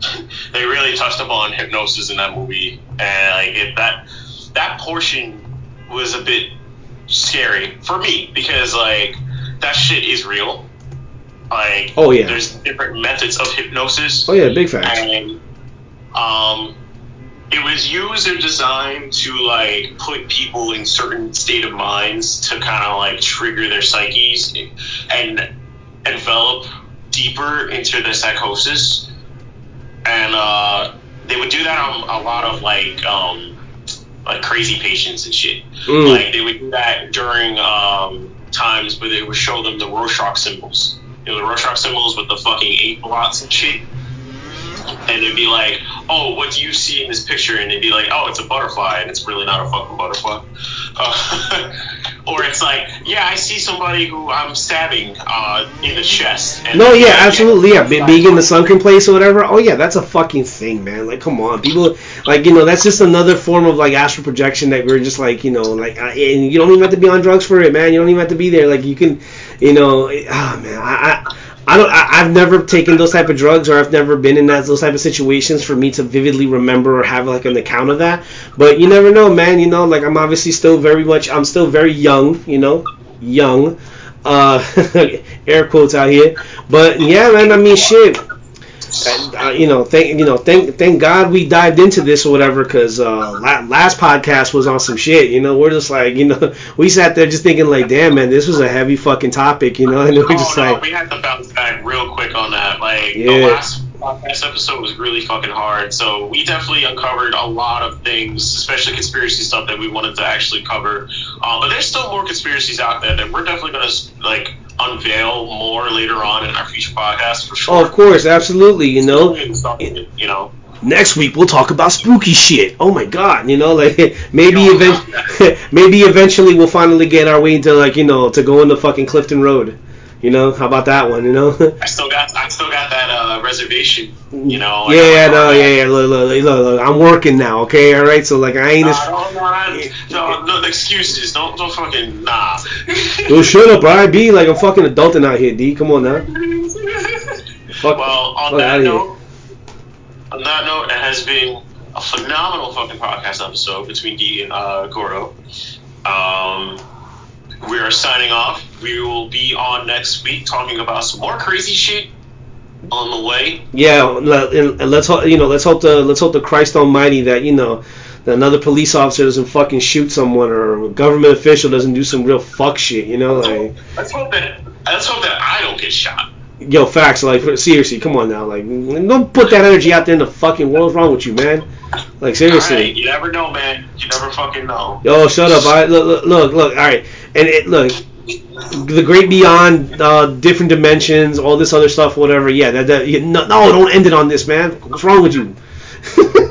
they really touched upon hypnosis in that movie, and like it, that that portion was a bit scary for me because like that shit is real. Like, Oh, yeah. there's different methods of hypnosis Oh yeah, big facts. and um, it was used or designed to like put people in certain state of minds to kind of like trigger their psyches and envelop deeper into the psychosis and uh, they would do that on a lot of like um, like crazy patients and shit Mm. like they would do that during um, times where they would show them the Rorschach symbols you know the Rorschach symbols with the fucking eight blots and shit and they'd be like, "Oh, what do you see in this picture?" And they'd be like, "Oh, it's a butterfly, and it's really not a fucking butterfly." Uh, or it's like, "Yeah, I see somebody who I'm stabbing uh, in the chest." And No, yeah, absolutely, yeah. Be- Being in the sunken place or whatever. Oh yeah, that's a fucking thing, man. Like, come on, people. Like, you know, that's just another form of like astral projection that we're just like, you know, like, and you don't even have to be on drugs for it, man. You don't even have to be there. Like, you can, you know, ah, man, I. I I don't. I, I've never taken those type of drugs, or I've never been in that those type of situations for me to vividly remember or have like an account of that. But you never know, man. You know, like I'm obviously still very much. I'm still very young. You know, young. Uh, air quotes out here. But yeah, man. I mean, shit. And, uh, you know, thank you know, thank thank God we dived into this or whatever, because uh, la- last podcast was on some shit. You know, we're just like, you know, we sat there just thinking like, damn, man, this was a heavy fucking topic. You know, and we're Oh just no, like, we had to bounce back real quick on that. Like Yeah. the last podcast episode was really fucking hard, so we definitely uncovered a lot of things, especially conspiracy stuff that we wanted to actually cover. Uh, but there's still more conspiracies out there that we're definitely gonna like unveil more later on in our future podcast for sure. oh, of course, absolutely. You know, you know. next week we'll talk about spooky shit. Oh my god, you know, like maybe event, maybe eventually we'll finally get our way into like you know to go into fucking Clinton Road. You know, how about that one? You know. I still got I still got that uh, reservation. You know. like, yeah, yeah, no, yeah, yeah. Look, look, look, look, I'm working now. Okay, all right. So like, I ain't as. Nah, no, no, no, no excuses. Don't, don't fucking nah. Yo, shut up, I be like I'm fucking adulting out here, D. Come on now. Fuck. Well, on fuck that note, on that note, it has been a phenomenal fucking podcast episode between D and uh, Gordo. Um, we are signing off. We will be on next week talking about some more crazy shit on the way. Yeah, and let's hope you know. Let's hope the let's hope the Christ Almighty that you know that another police officer doesn't fucking shoot someone or a government official doesn't do some real fuck shit. You know, like Let's hope that let's hope that I don't get shot. yo, facts. Like seriously, come on now. Like don't put that energy out there in the fucking world. What's wrong with you, man? Like seriously. You never know, man. You never fucking know. Yo, shut up! I look, look, look. All right, and it, look, the great beyond, uh, different dimensions, all this other stuff, whatever. Yeah, that, that you, no, no, don't end it on this, man. What's wrong with you?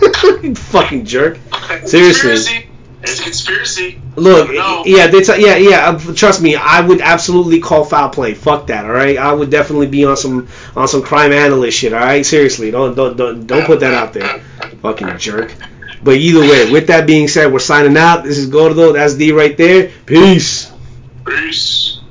You fucking jerk. Seriously. Conspiracy. It's a conspiracy. Look, yeah, they t- yeah, yeah. uh, Trust me, I would absolutely call foul play. Fuck that, all right. I would definitely be on some on some crime analyst shit, all right. Seriously, don't don't don't, don't put that out there, fucking jerk. But either way, with that being said, we're signing out. This is Gordo. That's D right there. Peace. Peace.